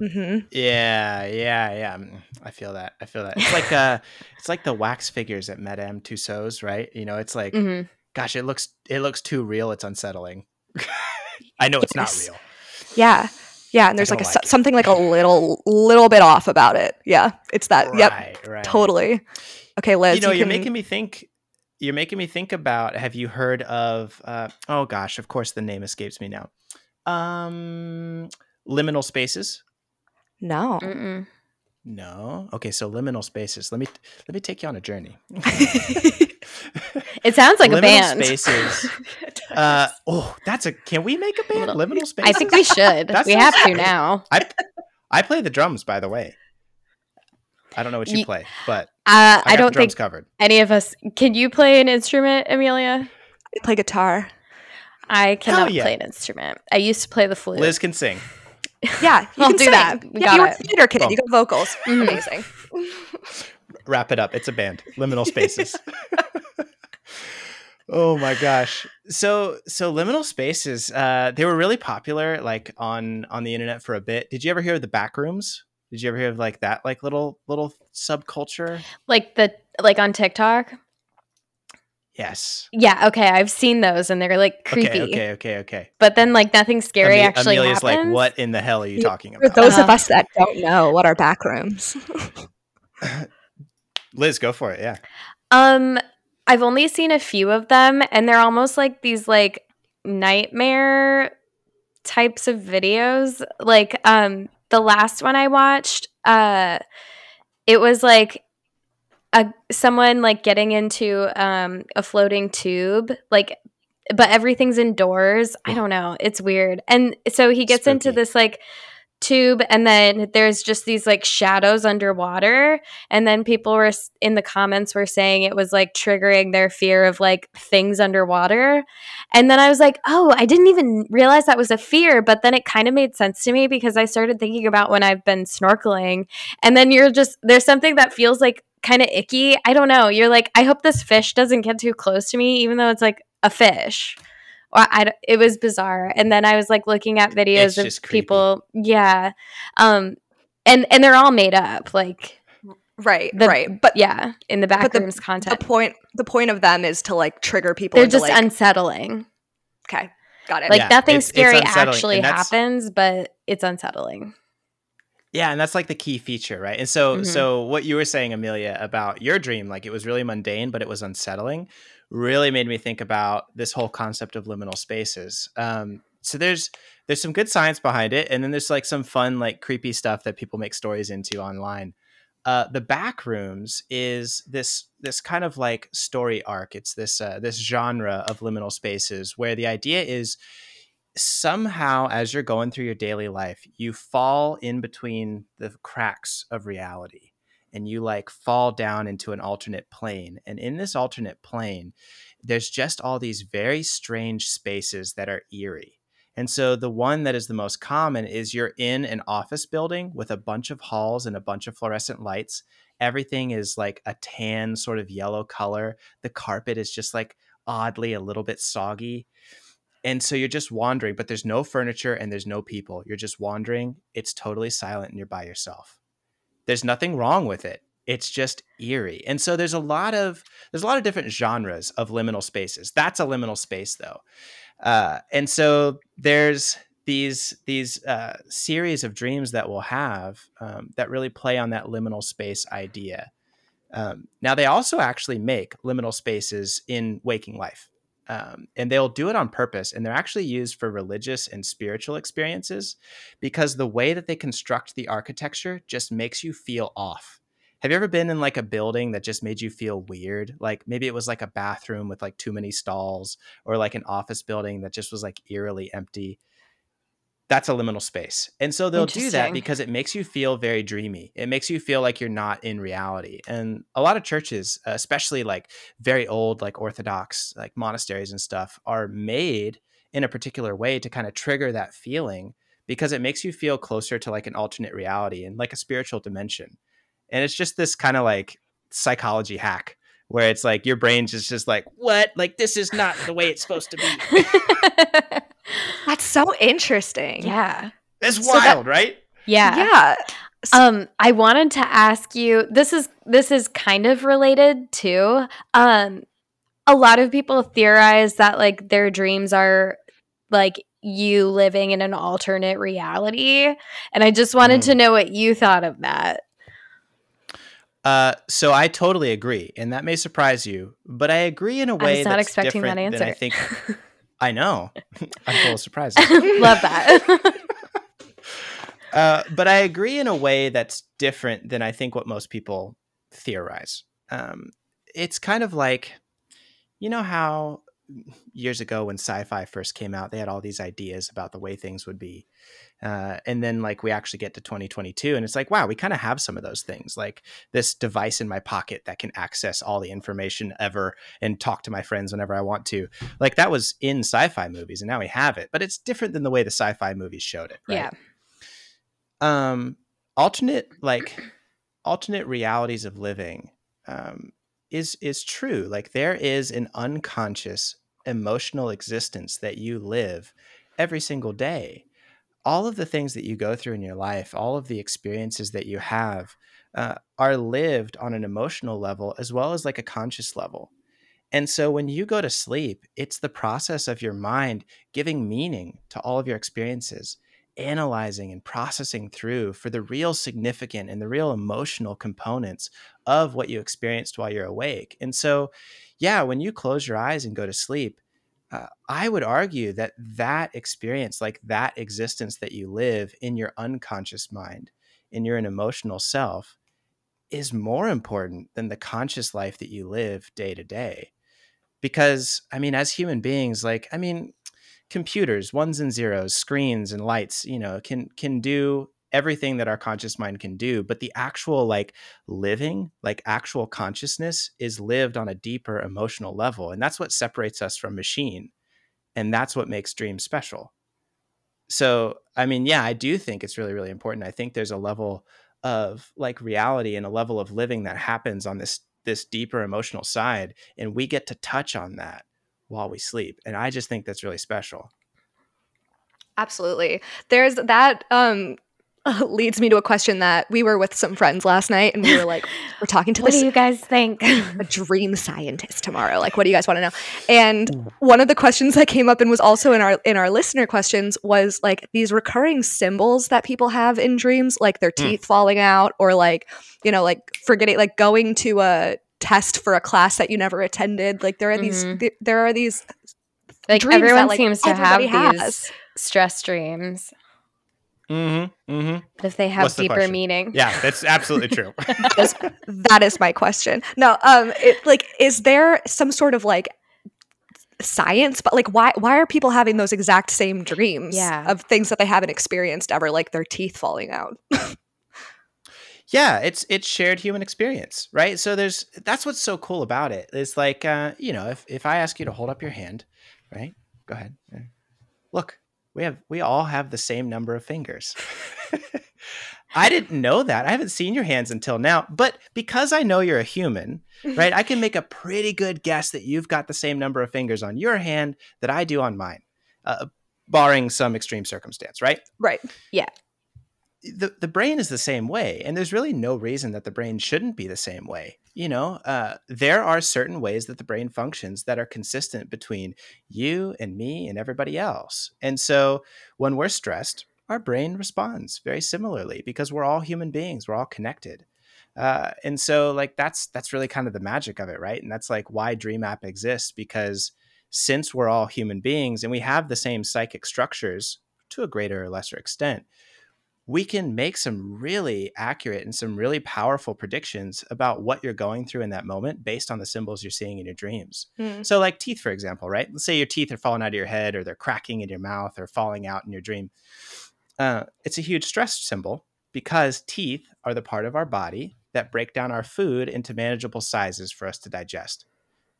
Mm-hmm.
Yeah, yeah, yeah. Mm, I feel that. I feel that. It's like uh, [laughs] it's like the wax figures at Madame Tussauds, right? You know, it's like, mm-hmm. gosh, it looks it looks too real. It's unsettling. [laughs] I know it's yes. not real.
Yeah, yeah. And there's like, a, like something like a little little bit off about it. Yeah, it's that. Right, yep, right. totally. Okay, Liz.
You know,
you
are making me think. You're making me think about. Have you heard of? Uh, oh gosh, of course the name escapes me now. Um, liminal spaces.
No.
Mm-mm.
No. Okay, so liminal spaces. Let me let me take you on a journey. [laughs] [laughs]
it sounds like liminal a band.
Spaces. [laughs] Uh, oh, that's a. Can we make a band? Liminal spaces.
I think we should. we have to now.
I I play the drums, by the way. I don't know what you, you play, but
uh, I, I, don't think
covered.
any of us. Can you play an instrument, Amelia?
I play guitar.
I cannot yeah. play an instrument. I used to play the flute.
Liz can sing. [laughs]
Yeah,
you I'll do sing. that.
We yeah, you were theater kid. Boom. You got vocals. [laughs] Mm-hmm. Amazing.
Wrap it up. It's a band. Liminal [laughs] spaces. oh my gosh. So so liminal spaces. Uh, they were really popular, like on on the internet for a bit. Did you ever hear of the back rooms? Did you ever hear of like that, like little little subculture?
Like the like on TikTok.
Yes.
Yeah, okay, I've seen those and they're like creepy.
Okay, okay, okay, okay.
But then like nothing scary
Ame-
actually
Amelia's
happens.
like, what in the hell are you
Yeah,
talking
For
about?
those of
Uh,
us that don't know what are back rooms. [laughs]
Liz, go for it. Yeah.
Um, I've only seen a few of them, and they're almost like these like nightmare types of videos. Like, um, the last one I watched, uh, it was like a someone like getting into um a floating tube, like, but everything's indoors. I don't know. It's weird, and so he gets into this like tube and then there's just these like shadows underwater. And then people were in the comments were saying it was like triggering their fear of like things underwater. And then i was like oh i didn't even realize that was a fear. But then it kind of made sense to me because i started thinking about when i've been snorkeling. And then you're just there's something that feels like kind of icky i don't know you're like i hope this fish doesn't get too close to me even though it's like a fish or I, d- it was bizarre and then i was like looking at videos
It's
of
just
people yeah um and and they're all made up like
right,
the,
right. But
yeah in the back
but the-
rooms
the point the point of them is to like trigger people.
they're just
like,
unsettling
okay. Got it.
like
Yeah,
nothing
it's- it's
scary
unsettling,
actually happens but it's unsettling
Yeah, and that's like the key feature, right? And so
Mhm.
so what you were saying Amelia about your dream, like it was really mundane but it was unsettling, really made me think about this whole concept of liminal spaces. Um so there's there's some good science behind it and then there's like some fun like creepy stuff that people make stories into online. Uh, the back rooms is this this kind of like story arc. It's this uh, this genre of liminal spaces where the idea is somehow as you're going through your daily life you fall in between the cracks of reality and you like fall down into an alternate plane and in this alternate plane there's just all these very strange spaces that are eerie and so the one that is the most common is you're in an office building with a bunch of halls and a bunch of fluorescent lights everything is like a tan sort of yellow color the carpet is just like oddly a little bit soggy and so you're just wandering, but there's no furniture and there's no people. You're just wandering. It's totally silent and you're by yourself. There's nothing wrong with it. It's just eerie. And so there's a lot of there's a lot of different genres of liminal spaces. That's a liminal space though. Uh, and so there's these these uh, series of dreams that we'll have um, that really play on that liminal space idea. Um, now they also actually make liminal spaces in waking life um, and they'll do it on purpose and they're actually used for religious and spiritual experiences because the way that they construct the architecture just makes you feel off. Have you ever been in like a building that just made you feel weird? Like maybe it was like a bathroom with like too many stalls or like an office building that just was like eerily empty that's a liminal space. And so they'll do that because it makes you feel very dreamy. It makes you feel like you're not in reality. And a lot of churches, especially like very old, like Orthodox, like monasteries and stuff, are made in a particular way to kind of trigger that feeling because it makes you feel closer to like an alternate reality and like a spiritual dimension. And it's just this kind of like psychology hack where it's like your brain's just just like, what? Like this is not the way it's supposed to be. [laughs] [laughs]
That's so interesting.
yeah
It's
So that-
wild, right?
yeah
Yeah.
Um, I wanted to ask you. This is this is kind of related too. Um, a lot of people theorize that like their dreams are like you living in an alternate reality, and I just wanted
Mm.
to know what you thought of that.
Uh, so I totally agree, and that may surprise you, but I agree in a way
was not
that's
expecting that
different than I think. [laughs] I know, [laughs] I'm full of surprises. [laughs]
Love that. [laughs]
Uh, but I agree in a way that's different than I think what most people theorize. Um, it's kind of like, you know, how years ago when sci-fi first came out, they had all these ideas about the way things would be, uh, and then like we actually get to 2022, and it's like, wow, we kind of have some of those things, like this device in my pocket that can access all the information ever and talk to my friends whenever I want to. Like that was in sci-fi movies, and now we have it, but it's different than the way the sci-fi movies showed it. Right?
Yeah.
um alternate like alternate realities of living um is is true like there is an unconscious emotional existence that you live every single day all of the things that you go through in your life all of the experiences that you have uh, are lived on an emotional level as well as like a conscious level And so when you go to sleep, it's the process of your mind giving meaning to all of your experiences, analyzing and processing through for the real significant and the real emotional components of what you experienced while you're awake. And so, yeah, when you close your eyes and go to sleep, uh, I would argue that that experience, like that existence that you live in your unconscious mind, in your emotional self, is more important than the conscious life that you live day to day. Because i mean as human beings like i mean computers ones and zeros screens and lights you know can can do everything that our conscious mind can do but the actual like living like actual consciousness is lived on a deeper emotional level and that's what separates us from machine and that's what makes dreams special. So i mean yeah i do think it's really really important. I think there's a level of like reality and a level of living that happens on this this deeper emotional side and we get to touch on that while we sleep and i just think that's really special.
Absolutely. There's that um [laughs] leads me to a question that we were with some friends last night and we were like [laughs] we're talking to
What
this
do you guys think? [laughs]
a dream scientist tomorrow. Like what do you guys want to know? And one of the questions that came up and was also in our in our listener questions was like these recurring symbols that people have in dreams like their teeth falling out or like you know like forgetting like going to a test for a class that you never attended. Like there are these
Mhm.
th- there are these
like
dreams that,
everyone
like,
seems to have
everybody
these
has.
stress dreams,
mm-hmm mm-hmm
but if they have
What's
deeper
question?
meaning,
yeah that's absolutely true [laughs]
that is, that is my question. No, um, it, like, is there some sort of like science? But like, why why are people having those exact same dreams?
Yeah.
of things that they haven't experienced ever, like their teeth falling out. [laughs]
yeah it's it's shared human experience right so there's that's what's so cool about it it's like uh you know if if i ask you to hold up your hand right go ahead look we have we all have the same number of fingers. [laughs] [laughs] I didn't know that. I haven't seen your hands until now but because i know you're a human [laughs] right i can make a pretty good guess that you've got the same number of fingers on your hand that i do on mine uh, barring some extreme circumstance right?
Right.
The, the brain is the same way and there's really no reason that the brain shouldn't be the same way you know? Uh, there are certain ways that the brain functions that are consistent between you and me and everybody else and so when we're stressed our brain responds very similarly because we're all human beings we're all connected. Uh, and so like that's that's really kind of the magic of it right? And that's like why dream app exists because since we're all human beings and we have the same psychic structures to a greater or lesser extent we can make some really accurate and some really powerful predictions about what you're going through in that moment based on the symbols you're seeing in your dreams.
Hmm.
So, like teeth, for example, right? Let's say your teeth are falling out of your head or they're cracking in your mouth or falling out in your dream. Uh, it's a huge stress symbol because teeth are the part of our body that break down our food into manageable sizes for us to digest.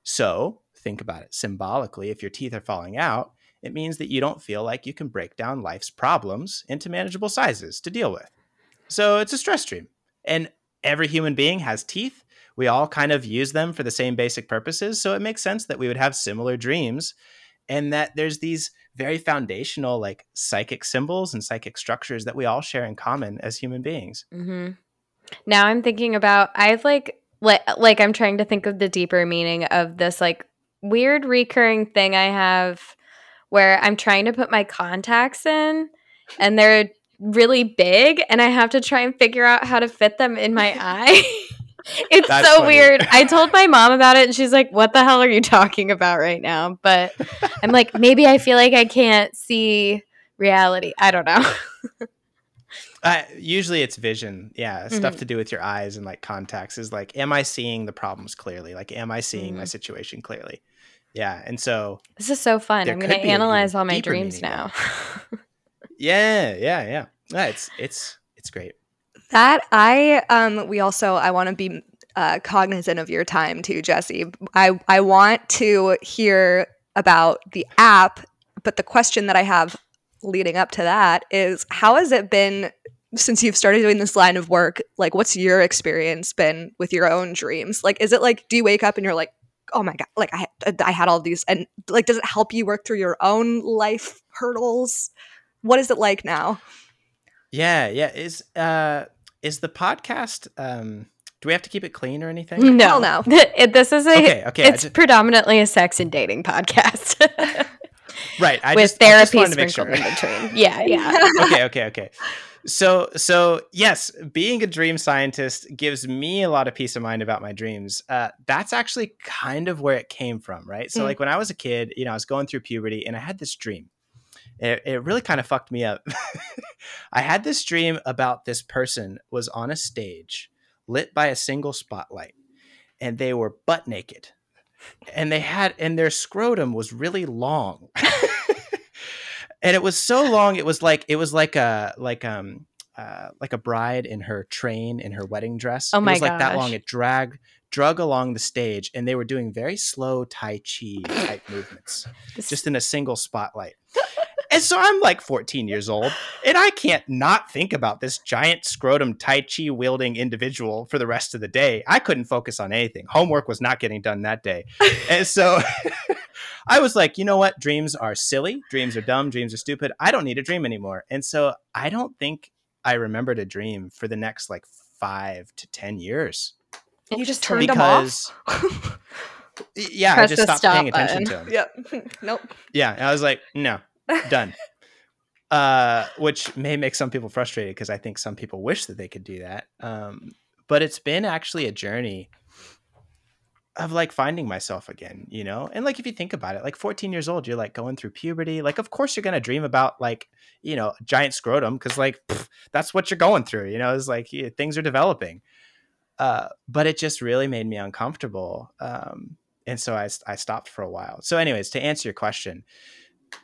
So, think about it symbolically. If your teeth are falling out, it means that you don't feel like you can break down life's problems into manageable sizes to deal with. So it's a stress stream. And every human being has teeth. We all kind of use them for the same basic purposes. So it makes sense that we would have similar dreams and that there's these very foundational, like psychic symbols and psychic structures that we all share in common as human beings.
hmm Now I'm thinking about I've like like like I'm trying to think of the deeper meaning of this like weird recurring thing I have where I'm trying to put my contacts in and they're really big and I have to try and figure out how to fit them in my [laughs] eye. [laughs] it's
That's
so
funny.
weird. I told my [laughs] mom about it and she's like, "What the hell are you talking about right now?" But I'm like, maybe I feel like I can't see reality. I don't know.
Uh, usually it's vision. Yeah. Stuff
Mhm.
to do with your eyes and like contacts is like, am I seeing the problems clearly? Like, am I seeing my
Mhm.
situation clearly? Yeah. And so
This is so fun. I'm going to
be an even
analyze all my dreams now. [laughs]
Yeah, yeah, yeah. Yeah, it's it's it's great.
That I um we also I want to be uh, cognizant of your time too, Jesse. I I want to hear about the app, but the question that I have leading up to that is how has it been since you've started doing this line of work? Like what's your experience been with your own dreams? Like is it like do you wake up and you're like, "Oh my god, like I I had all these and like does it help you work through your own life hurdles? What is it like now?
Yeah, yeah. Is uh is the podcast um Do we have to keep it clean or anything?
No,
Hell no.
This is a.
Okay, okay,
It's
just-
predominantly a sex and dating podcast
Right. I
with
just, I just
therapy
wanted to make
sprinkled
sure.
in between. Yeah, yeah. [laughs]
okay, okay, okay. So, so yes, being a dream scientist gives me a lot of peace of mind about my dreams. Uh, that's actually kind of where it came from, right? So,
Mm.
like when I was a kid, you know, I was going through puberty, and I had this dream. It, it really kind of fucked me up. [laughs] I had this dream about this person was on a stage, lit by a single spotlight, and they were butt naked, and they had, and their scrotum was really long. [laughs] and it was so long it was like it was like a like um uh, like a bride in her train in her wedding dress.
Oh my it
was like that long. it dragged drug along the stage and they were doing very slow tai chi type movements [laughs] just in a single spotlight. And so i'm like 14 years old and i can't not think about this giant scrotum tai chi wielding individual for the rest of the day. I couldn't focus on anything. Homework was not getting done that day. And so [laughs] I was like, you know what? Dreams are silly. Dreams are dumb. Dreams are stupid. I don't need a dream anymore. And so I don't think I remembered a dream for the next like five to 10 years
You just turned them off. [laughs]
because, yeah, I just stopped paying
stop
attention to them.
Yep. [laughs] nope.
Yeah. I was like, no, done. [laughs] uh, which may make some people frustrated because I think some people wish that they could do that. Um, but it's been actually a journey of like finding myself again, you know? And like if you think about it, like 14 years old, you're like going through puberty. Like, of course you're gonna dream about like, you know, giant scrotum, because like pff, that's what you're going through, you know, it's like yeah, things are developing. Uh, but it just really made me uncomfortable. Um, and so I, I stopped for a while. So, anyways, to answer your question,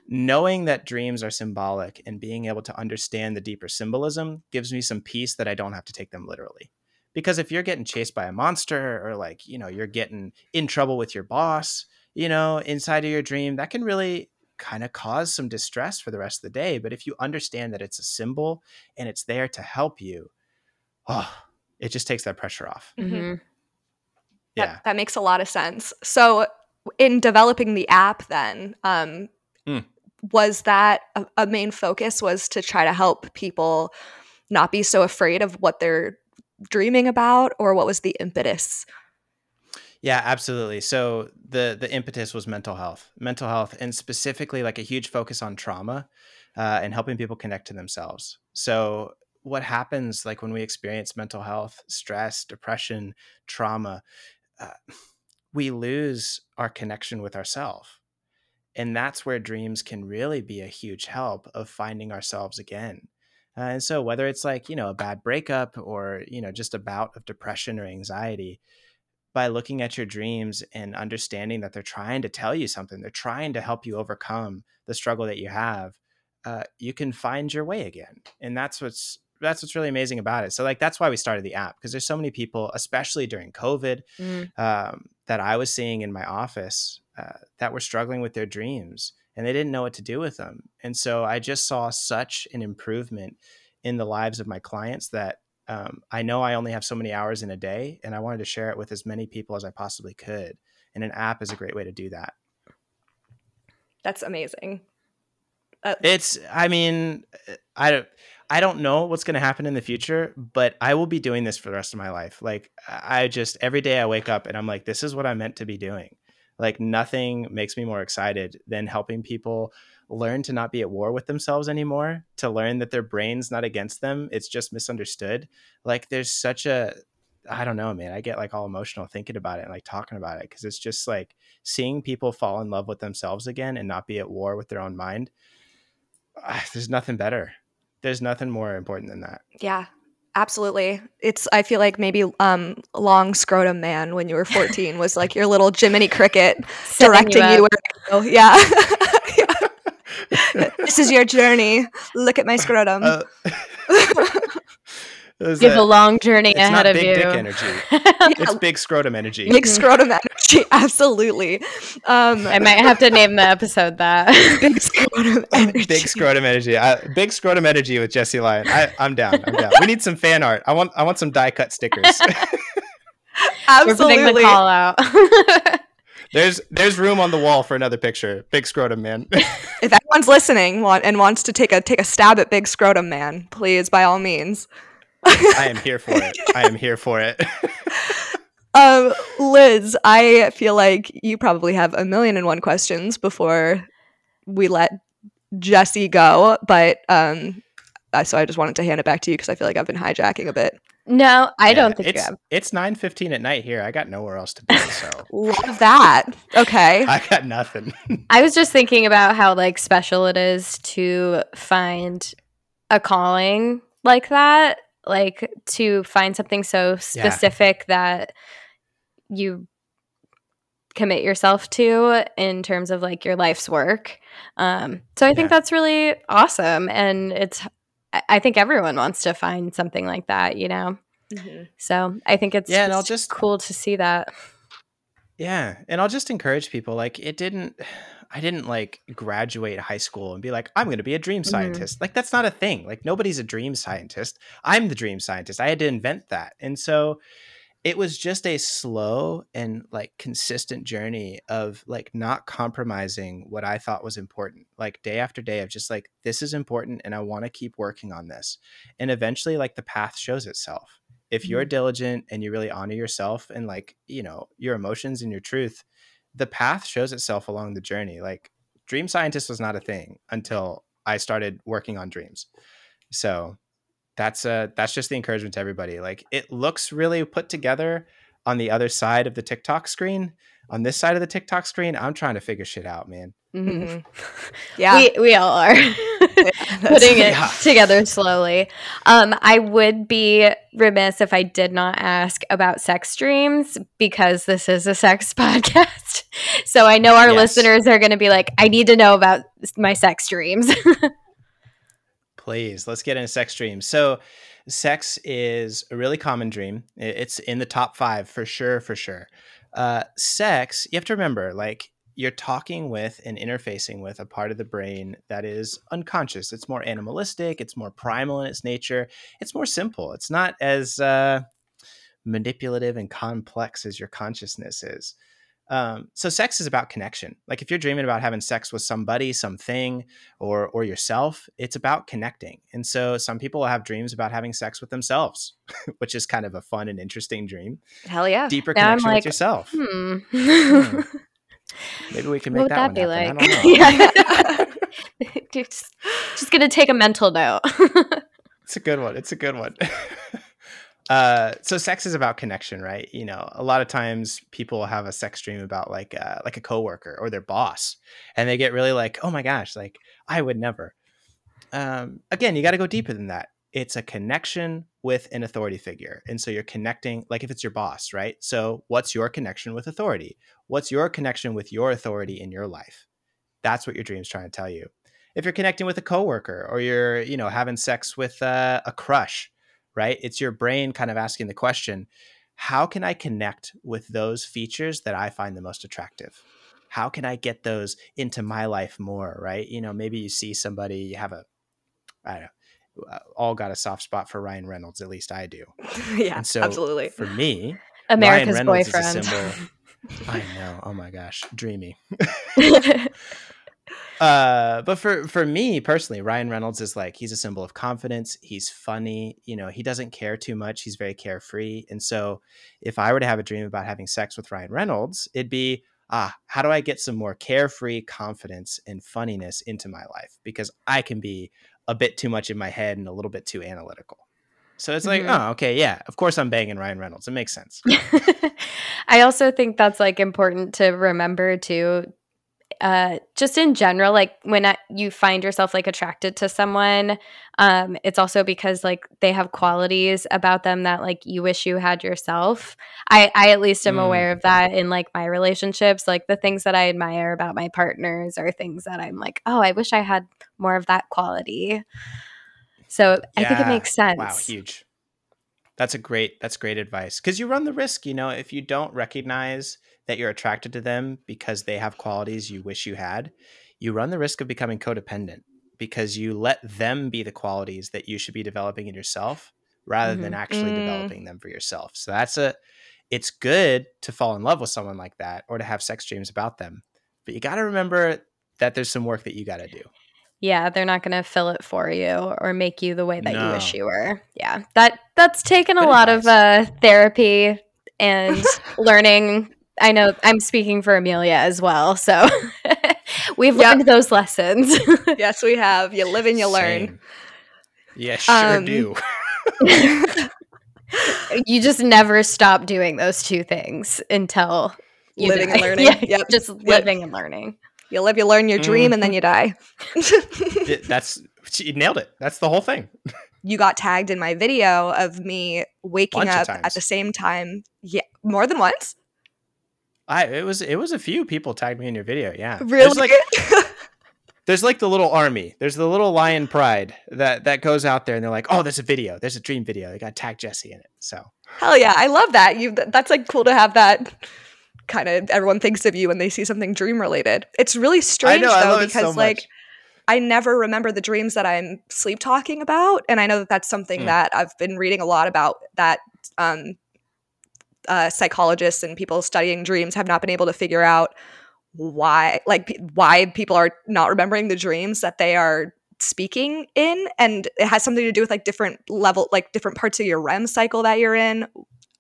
knowing that dreams are symbolic and being able to understand the deeper symbolism gives me some peace that I don't have to take them literally. Because if you're getting chased by a monster or like, you know, you're getting in trouble with your boss, you know, inside of your dream, that can really kind of cause some distress for the rest of the day. But if you understand that it's a symbol and it's there to help you, oh, it just takes that pressure off.
Mhm.
Yeah.
That, that makes a lot of sense. So, in developing the app, then, um,
Mm.
was that a, a main focus? Was to try to help people not be so afraid of what they're dreaming about, or what was the impetus?
Yeah, absolutely. So the the impetus was mental health, mental health, and specifically like a huge focus on trauma uh, and helping people connect to themselves. So what happens like when we experience mental health, stress, depression, trauma, uh, we lose our connection with ourselves. And that's where dreams can really be a huge help of finding ourselves again. Uh, and so whether it's like, you know, a bad breakup or, you know, just a bout of depression or anxiety, by looking at your dreams and understanding that they're trying to tell you something, they're trying to help you overcome the struggle that you have, uh, you can find your way again. And that's what's that's what's really amazing about it. So like that's why we started the app because there's so many people, especially during COVID,
Mm.
um, that I was seeing in my office uh, that were struggling with their dreams and they didn't know what to do with them. And so I just saw such an improvement in the lives of my clients that um, I know I only have so many hours in a day, and I wanted to share it with as many people as I possibly could. And an app is a great way to do that.
That's amazing. Uh,
It's, I mean, I don't, I don't know what's going to happen in the future, but I will be doing this for the rest of my life. Like, I just every day I wake up and I'm like, this is what I'm meant to be doing. Like, nothing makes me more excited than helping people learn to not be at war with themselves anymore, to learn that their brain's not against them, it's just misunderstood. Like, there's such a, I don't know, man. I get like all emotional thinking about it and like talking about it because it's just like seeing people fall in love with themselves again and not be at war with their own mind. ah, There's nothing better. There's nothing more important than that.
yeah, absolutely. It's. I feel like maybe um, long scrotum man when you were 14 was like your little Jiminy Cricket [laughs] directing you.
up.
where to go. Yeah. [laughs] Yeah. this is your journey. Look at my scrotum.
Uh, [laughs] is
You have
that-
a long journey
it's
ahead
not
of
big
you.
dick energy. [laughs] It's big scrotum energy.
Big scrotum energy. [laughs] Absolutely. Um,
I might have to name the episode that. [laughs]
big scrotum energy.
big scrotum energy. I, big scrotum energy with Jesse Lyon. I, I'm down. I'm down. We need some fan art. I want I want some die cut stickers.
We're putting the
Absolutely.
call out.
there's there's room on the wall for another picture. Big scrotum man.
If anyone's listening want, and wants to take a take a stab at Big Scrotum Man, please by all means.
I am here for it. I am here for it. [laughs]
um, Liz, I feel like you probably have a million and one questions before we let Jesse go, but um, so I just wanted to hand it back to you because I feel like I've been hijacking a bit.
No, I
Yeah,
don't think you
it's
have.
it's nine fifteen at night here. I got nowhere else to be, so [laughs]
Love that. Okay. [laughs]
I got nothing.
I was just thinking about how like special it is to find a calling like that, like to find something so specific that you commit yourself to in terms of like your life's work. Um, so I think that's really awesome, and it's. I- I think everyone wants to find something like that, you know. So I think it's
Yeah, and I'll
just
just-
cool to see that.
Yeah, and I'll just encourage people like it didn't I didn't like graduate high school and be like I'm going to be a dream
Mhm.
scientist. Like that's not a thing. Like nobody's a dream scientist. I'm the dream scientist. I had to invent that. And so it was just a slow and like consistent journey of like not compromising what I thought was important. Like day after day of just like this is important and I want to keep working on this. And eventually like the path shows itself. If you're diligent and you really honor yourself and like, you know, your emotions and your truth, the path shows itself along the journey. Like dream scientist was not a thing until I started working on dreams. So that's a that's just the encouragement to everybody. Like it looks really put together on the other side of the TikTok screen. On this side of the TikTok screen, I'm trying to figure shit out, man. [laughs]
Mhm.
Mhm. Yeah.
we we all are [laughs] [laughs] putting it
Yeah.
together slowly. Um, I would be remiss if I did not ask about sex dreams because this is a sex [laughs] podcast. So I know our
Yes.
listeners are going to be like, I need to know about my sex dreams. [laughs]
Please, let's get into sex dreams. So, sex is a really common dream. It's in the top five for sure, for sure. Uh, sex, you have to remember, like, you're talking with and interfacing with a part of the brain that is unconscious. It's more animalistic, it's more primal in its nature, it's more simple. It's not as uh, manipulative and complex as your consciousness is. Um, so sex is about connection. Like if you're dreaming about having sex with somebody, something, or or yourself, it's about connecting. And so some people have dreams about having sex with themselves, [laughs] which is kind of a fun and interesting dream.
Hell yeah.
Deeper
Now
connection
like,
with yourself.
hmm.
Hmm. [laughs] [laughs] Maybe we can make that,
that,
one
be
happen.
like?
I don't know. [laughs]
Yeah. [laughs] just, just gonna take a mental note. [laughs]
It's a good one. It's a good one. uh, so sex is about connection, right? You know, a lot of times people have a sex dream about like uh, like a coworker or their boss, and they get really like, oh my gosh, like I would never. Um, again, you got to go deeper than that. It's a connection with an authority figure, and so you're connecting. Like if it's your boss, right? So what's your connection with authority? What's your connection with your authority in your life? That's what your dream's trying to tell you if you're connecting with a coworker or you're you know having sex with uh, a crush right it's your brain kind of asking the question how can i connect with those features that i find the most attractive how can i get those into my life more right you know maybe you see somebody you have a i don't know uh, all got a soft spot for ryan reynolds at least i do [laughs]
yeah.
and so
absolutely.
for me
America's
Ryan Reynolds
boyfriend.
is a symbol [laughs] i know. Oh my gosh. Dreamy. [laughs] [laughs] Uh but for for me personally ryan reynolds is like he's a symbol of confidence. He's funny. You know he doesn't care too much. He's very carefree. And so if i were to have a dream about having sex with ryan reynolds it'd be ah how do i get some more carefree confidence and funniness into my life? Because i can be a bit too much in my head and a little bit too analytical so it's like
Mhm.
oh okay yeah of course i'm banging ryan reynolds it makes sense [laughs]
I also think that's like important to remember too. Uh, just in general, like when I, you find yourself like attracted to someone, um, it's also because like they have qualities about them that like you wish you had yourself. I, I at least am
Mm.
aware of that in like my relationships. Like the things that I admire about my partners are things that I'm like, oh, I wish I had more of that quality. So I think it makes sense.
Wow, huge. That's a great that's great advice because you run the risk, you know, if you don't recognize that you're attracted to them because they have qualities you wish you had, you run the risk of becoming codependent because you let them be the qualities that you should be developing in yourself rather than
Mhm.
actually
Mm.
developing them for yourself. So that's a it's good to fall in love with someone like that or to have sex dreams about them. But you got to remember that there's some work that you got to do.
Yeah, they're not going to fill it for you or make you the way that you wish you were. Yeah. That that's taken a
Good
lot of uh therapy and [laughs] learning. I know I'm speaking for Amelia as well, so [laughs] we've
Yep.
learned those lessons. [laughs]
yes, we have. You live and you learn.
Same. Yeah, sure
Um,
do.
you just never stop doing those two things until you
Living and learning.
Yeah,
Yep.
just living and learning.
You live, you learn your dream, and then you die. Mm-hmm. [laughs]
It- that's you nailed it. That's the whole thing.
you got tagged in my video of me waking
Bunch
up at the same time. Yeah, more than once.
I it was it was a few people tagged me in your video. Yeah,
Really?
There's like [laughs] there's like the little army. There's the little lion pride that that goes out there and they're like, oh, there's a video. There's a dream video. They got tag Jesse in it. So
Hell yeah, I love that. You that's like cool to have that kind of everyone thinks of you when they see something dream related. It's really strange
know,
though
it so
because like. I never remember the dreams that I'm sleep talking about, and I know that that's something
Mm.
that I've been reading a lot about that um, uh, psychologists and people studying dreams have not been able to figure out why like p- why people are not remembering the dreams that they are speaking in and it has something to do with like different level like different parts of your REM cycle that you're in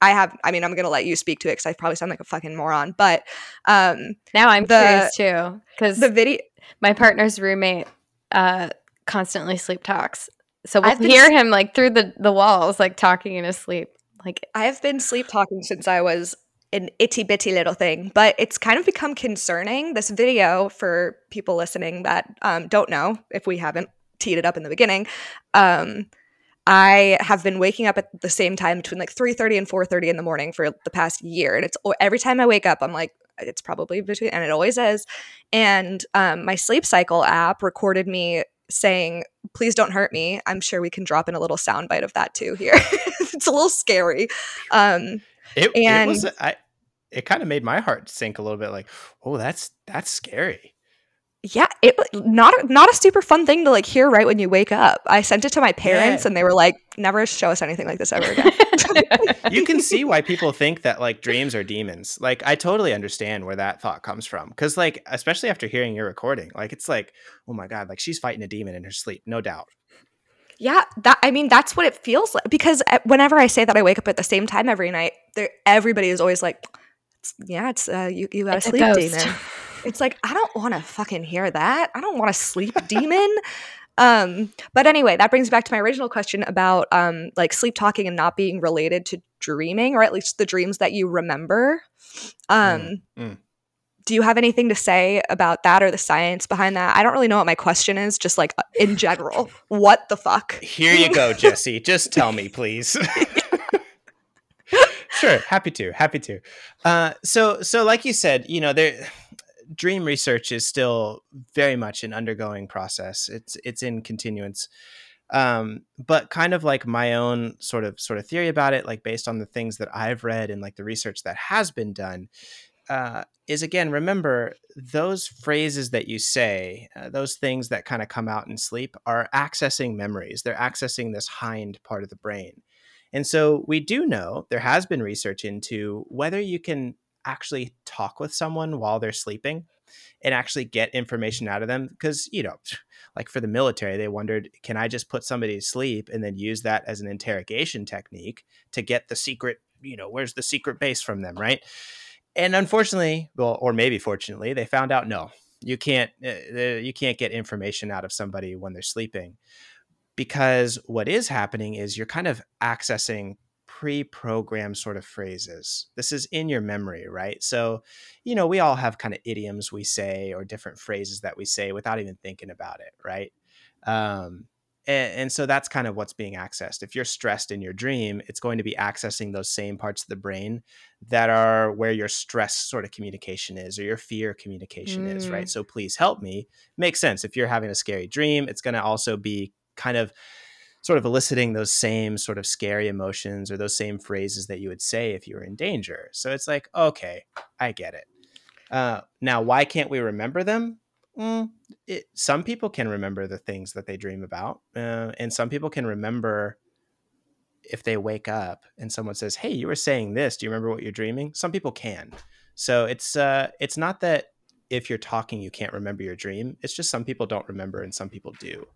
I have I mean I'm going to let you speak to it cuz I probably sound like a fucking moron but um
Now I'm
The-
curious too because
the video
my partner's roommate uh, constantly sleep talks, so we'll
I've
hear him like through the the walls, like talking in his sleep. Like
I have been sleep talking since I was an itty bitty little thing, but it's kind of become concerning. This video for people listening that um, don't know, if we haven't teed it up in the beginning, um, I have been waking up at the same time between like three thirty and four thirty in the morning for the past year, and it's every time I wake up, I'm like, it's probably between, and it always is. And um, my sleep cycle app recorded me saying, "Please don't hurt me." I'm sure we can drop in a little soundbite of that too here. [laughs] it's a little scary. Um,
it, it was
And-
I. It kind of made my heart sink a little bit. Like, oh, that's that's scary.
Yeah, it wa- not a- not a super fun thing to like hear right when you wake up. I sent it to my parents,
Yeah.
and they were like, "Never show us anything like this ever again." [laughs]
you can see why people think that like dreams are demons. Like I totally understand where that thought comes from cuz like especially after hearing your recording, like it's like, "Oh my god, like she's fighting a demon in her sleep." No doubt.
Yeah, that I mean that's what it feels like because uh, whenever I say that I wake up at the same time every night, everybody is always like, "Yeah, it's uh, you you got
It's
a
a
sleep
ghost."
demon." It's like I don't want to fucking hear that. I don't want a sleep demon. Um, but anyway, that brings me back to my original question about um like sleep talking and not being related to dreaming, or at least the dreams that you remember. Um,
mm.
do you have anything to say about that or the science behind that? I don't really know what my question is, just like uh, in general. what the fuck?
Here you go, Jesse. Just tell me, please. [laughs] sure, happy to, happy to. Uh, so, so like you said, you know, there, dream research is still very much an undergoing process. It's it's in continuance, um, but kind of like my own sort of sort of theory about it, like based on the things that I've read and like the research that has been done. Uh, is again remember those phrases that you say uh, those things that kind of come out in sleep are accessing memories they're accessing this hind part of the brain and so we do know there has been research into whether you can actually talk with someone while they're sleeping and actually get information out of them because you know [sighs] like for the military they wondered can i just put somebody to sleep and then use that as an interrogation technique to get the secret you know where's the secret base from them right? And unfortunately, well, or maybe fortunately, they found out no, you can't uh, uh, you can't get information out of somebody when they're sleeping, because what is happening is you're kind of accessing pre-programmed sort of phrases. This is in your memory, right? So, you know, we all have kind of idioms we say or different phrases that we say without even thinking about it, right? Um, and, and so that's kind of what's being accessed. If you're stressed in your dream, it's going to be accessing those same parts of the brain that are where your stress sort of communication is or your fear communication is, right? So please help me. Makes sense. If you're having a scary dream, it's going to also be kind of sort of eliciting those same sort of scary emotions or those same phrases that you would say if you were in danger. So it's like, okay, I get it. Uh, now, why can't we remember them? Mm, it, some people can remember the things that they dream about, uh, and some people can remember if they wake up and someone says, "Hey, you were saying this. Do you remember what you're dreaming?" Some people can. So it's uh, it's not that if you're talking you can't remember your dream. It's just some people don't remember and some people do.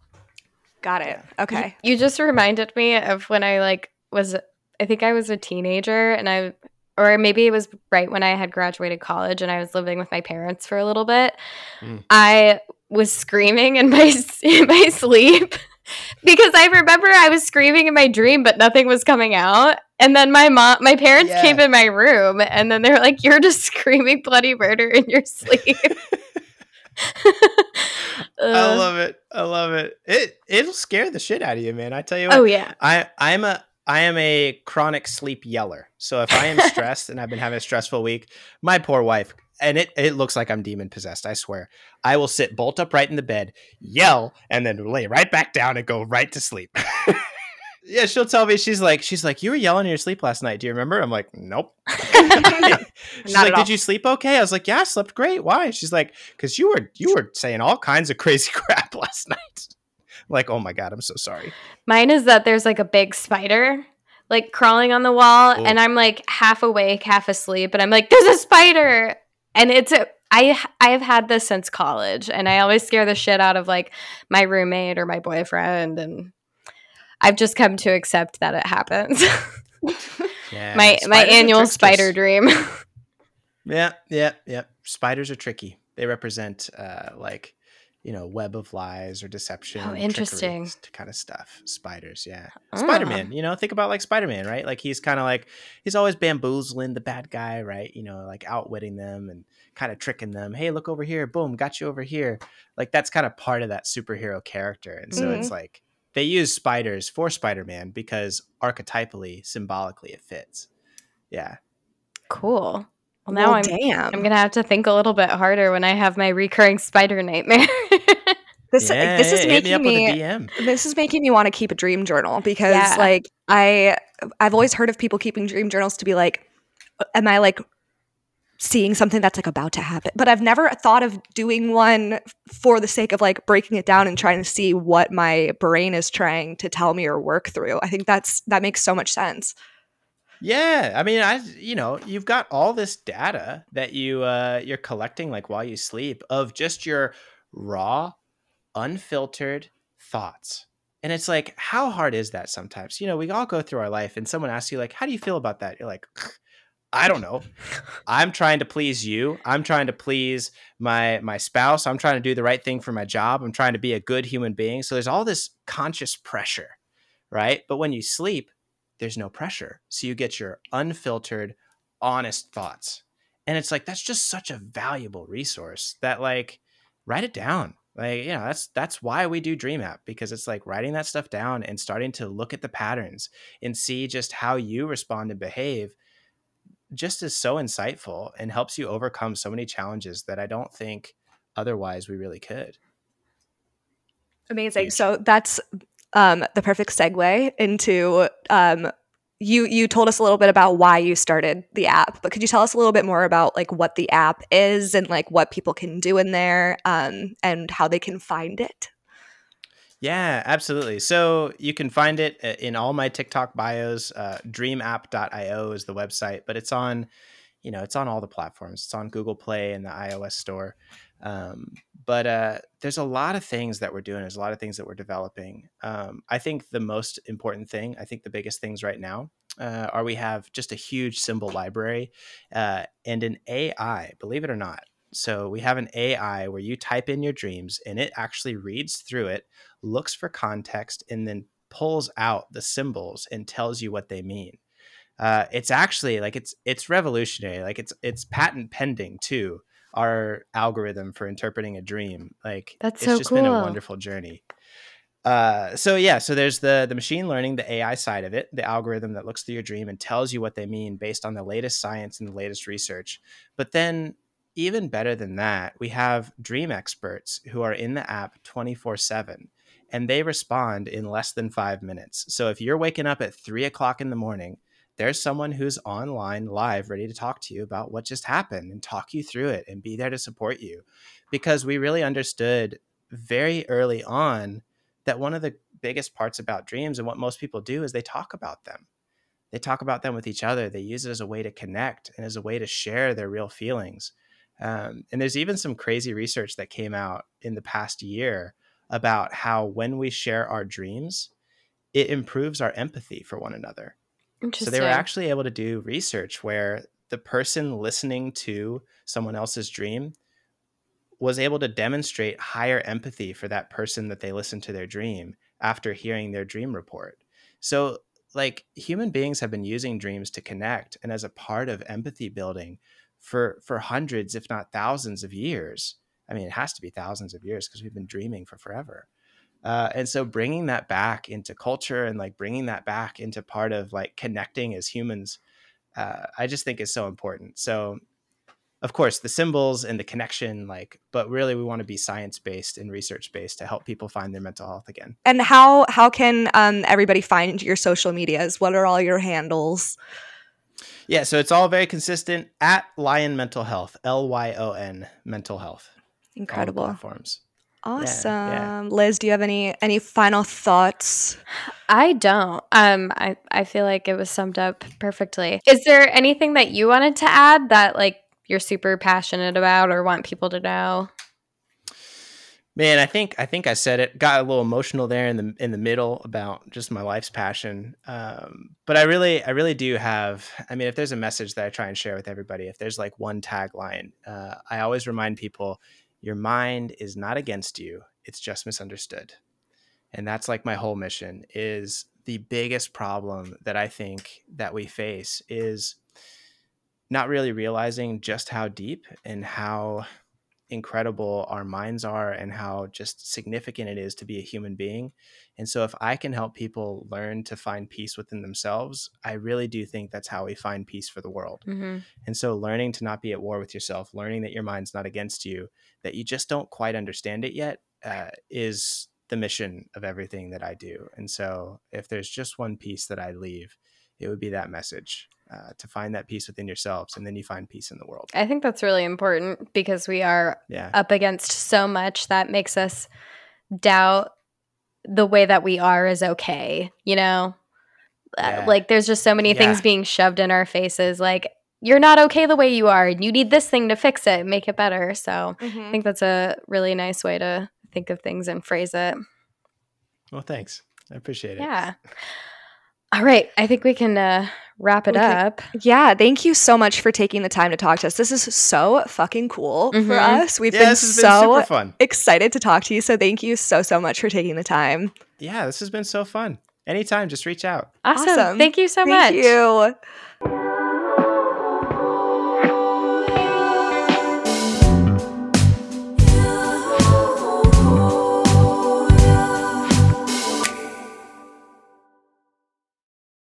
Got it. Okay.
You just reminded me of when I like was I think I was a teenager and I or maybe it was right when I had graduated college and I was living with my parents for a little bit.
Mm.
I was screaming in my [laughs] in my sleep [laughs] because I remember I was screaming in my dream, but nothing was coming out. And then my mom, my parents
Yeah.
came in my room, and then they're like, "You're just [laughs] screaming bloody murder in your sleep." [laughs]
I
uh,
love it. I love it. It it'll scare the shit out of you, man. I tell you oh, what.
oh yeah,
I I'm a I am a chronic sleep yeller. So if I am [laughs] stressed and I've been having a stressful week, my poor wife, and it it looks like I'm demon possessed. I swear. I will sit bolt upright in the bed, yell, and then lay right back down and go right to sleep. [laughs] yeah, she'll tell me she's like she's like you were yelling in your sleep last night. Do you remember? I'm like nope. [laughs] [laughs] she's
Not
like,
all.
did you sleep okay? I was like, yeah, I slept great. Why? She's like, because you were you were saying all kinds of crazy [laughs] crap last night. I'm like, oh my god, I'm so sorry.
mine is that there's like a big spider like crawling on the wall,
Ooh.
and I'm like half awake, half asleep, and I'm like, "There's a spider!" And it's a I I have had this since college, and I always scare the shit out of like my roommate or my boyfriend, and I've just come to accept that it happens. [laughs]
Yeah,
my my annual spider dream. [laughs]
Yeah, yeah, yeah. Spiders are tricky. They represent uh like, you know, web of lies or deception.
Oh, interesting.
kind of stuff. Spiders, yeah.
Ah.
Spider-Man, you know, think about like Spider-Man, right? Like he's kind of like he's always bamboozling the bad guy, right? You know, like outwitting them and kind of tricking them. Hey, look over here. Boom, got you over here. Like that's kind of part of that superhero character. And so it's like they use spiders for Spider-Man because archetypally, symbolically it fits. Yeah.
cool. Well, now
Well,
I'm
damn.
I'm gonna have to think a little bit harder when I have my recurring spider nightmare. [laughs]
this
yeah,
this is
hey, hit me
making me,
with a DM.
this is making me want to keep a dream journal because
Yeah.
like I I've always heard of people keeping dream journals to be like am I like seeing something that's like about to happen but I've never thought of doing one for the sake of like breaking it down and trying to see what my brain is trying to tell me or work through. I think that's that makes so much sense.
Yeah, I mean, I you know, you've got all this data that you uh you're collecting like while you sleep of just your raw, unfiltered thoughts. And it's like, how hard is that sometimes? You know, we all go through our life and someone asks you like, "How do you feel about that?" You're like, I don't know. I'm trying to please you. I'm trying to please my my spouse. I'm trying to do the right thing for my job. I'm trying to be a good human being. So there's all this conscious pressure, right? But when you sleep, there's no pressure. So you get your unfiltered, honest thoughts. And it's like that's just such a valuable resource that like write it down. Like, you know, that's that's why we do Dream App because it's like writing that stuff down and starting to look at the patterns and see just how you respond and behave just is so insightful and helps you overcome so many challenges that I don't think otherwise we really could.
Amazing. So that's um, the perfect segue into um, you. You told us a little bit about why you started the app, but could you tell us a little bit more about like what the app is and like what people can do in there um, and how they can find it?
Yeah, absolutely. So you can find it uh, in all my TikTok bios. Uh, dreamapp.io is the website, but it's on, you know, it's on all the platforms. It's on Google Play and the iOS store. Um, but uh, there's a lot of things that we're doing. There's a lot of things that we're developing. Um, I think the most important thing, I think the biggest things right now, uh, are we have just a huge symbol library uh, and an AI. Believe it or not. So we have an AI where you type in your dreams and it actually reads through it looks for context and then pulls out the symbols and tells you what they mean. Uh, it's actually like it's it's revolutionary. Like it's it's patent pending too. Our algorithm for interpreting a dream. Like
That's
it's
so
just been a wonderful journey. Uh, so yeah, so there's the the machine learning, the AI side of it, the algorithm that looks through your dream and tells you what they mean based on the latest science and the latest research. But then even better than that, we have dream experts who are in the app 24 7 and they respond in less than five minutes. So if you're waking up at three o'clock in the morning, there's someone who's online live ready to talk to you about what just happened and talk you through it and be there to support you. Because we really understood very early on that one of the biggest parts about dreams and what most people do is they talk about them. They talk about them with each other. They use it as a way to connect and as a way to share their real feelings. Um, and there's even some crazy research that came out in the past year about how when we share our dreams, it improves our empathy for one another. So they were actually able to do research where the person listening to someone else's dream was able to demonstrate higher empathy for that person that they listened to their dream after hearing their dream report. So, like human beings have been using dreams to connect and as a part of empathy building for for hundreds if not thousands of years. I mean, it has to be thousands of years because we've been dreaming for forever. Uh, and so bringing that back into culture and like bringing that back into part of like connecting as humans uh, i just think is so important so of course the symbols and the connection like but really we want to be science based and research based to help people find their mental health again
And how how can um, everybody find your social medias? What are all your handles?
Yeah so it's all very consistent at Lyon mental health l-y-o-n mental health
Incredible.
platforms
Awesome.
yeah.
Liz, do you have any any final thoughts?
I don't. Um, I I feel like it was summed up perfectly. Is there anything that you wanted to add that like you're super passionate about or want people to know?
Man, I think I think I said it. Got a little emotional there in the in the middle about just my life's passion. Um, but I really I really do have. I mean, if there's a message that I try and share with everybody, if there's like one tagline, uh, I always remind people: your mind is not against you; it's just misunderstood. And that's like my whole mission. Is the biggest problem that I think that we face is not really realizing just how deep and how incredible our minds are and how just significant it is to be a human being. And so, if I can help people learn to find peace within themselves, I really do think that's how we find peace for the world.
Mm-hmm.
And so, learning to not be at war with yourself, learning that your mind's not against you, that you just don't quite understand it yet, uh, is the mission of everything that I do. And so, if there's just one piece that I leave, it would be that message uh, to find that peace within yourselves, and then you find peace in the world.
I think that's really important because we are
Yeah.
up against so much that makes us doubt the way that we are is okay, you know? Uh,
Yeah.
like there's just so many things being shoved in our faces like you're not okay the way you are and you need this thing to fix it, make it better. So, I think that's a really nice way to think of things and phrase it.
Well, thanks. I appreciate it.
Yeah. All right, I think we can uh, wrap it
Okay.
up.
Yeah, thank you so much for taking the time to talk to us. This is so fucking cool for
Mhm.
us. We've
Yeah,
been
this has been
so
super fun.
excited to talk to you. So thank you so so much for taking the time.
Yeah, this has been so fun. Anytime, just reach out.
Awesome.
Awesome.
Thank you so much.
Thank you.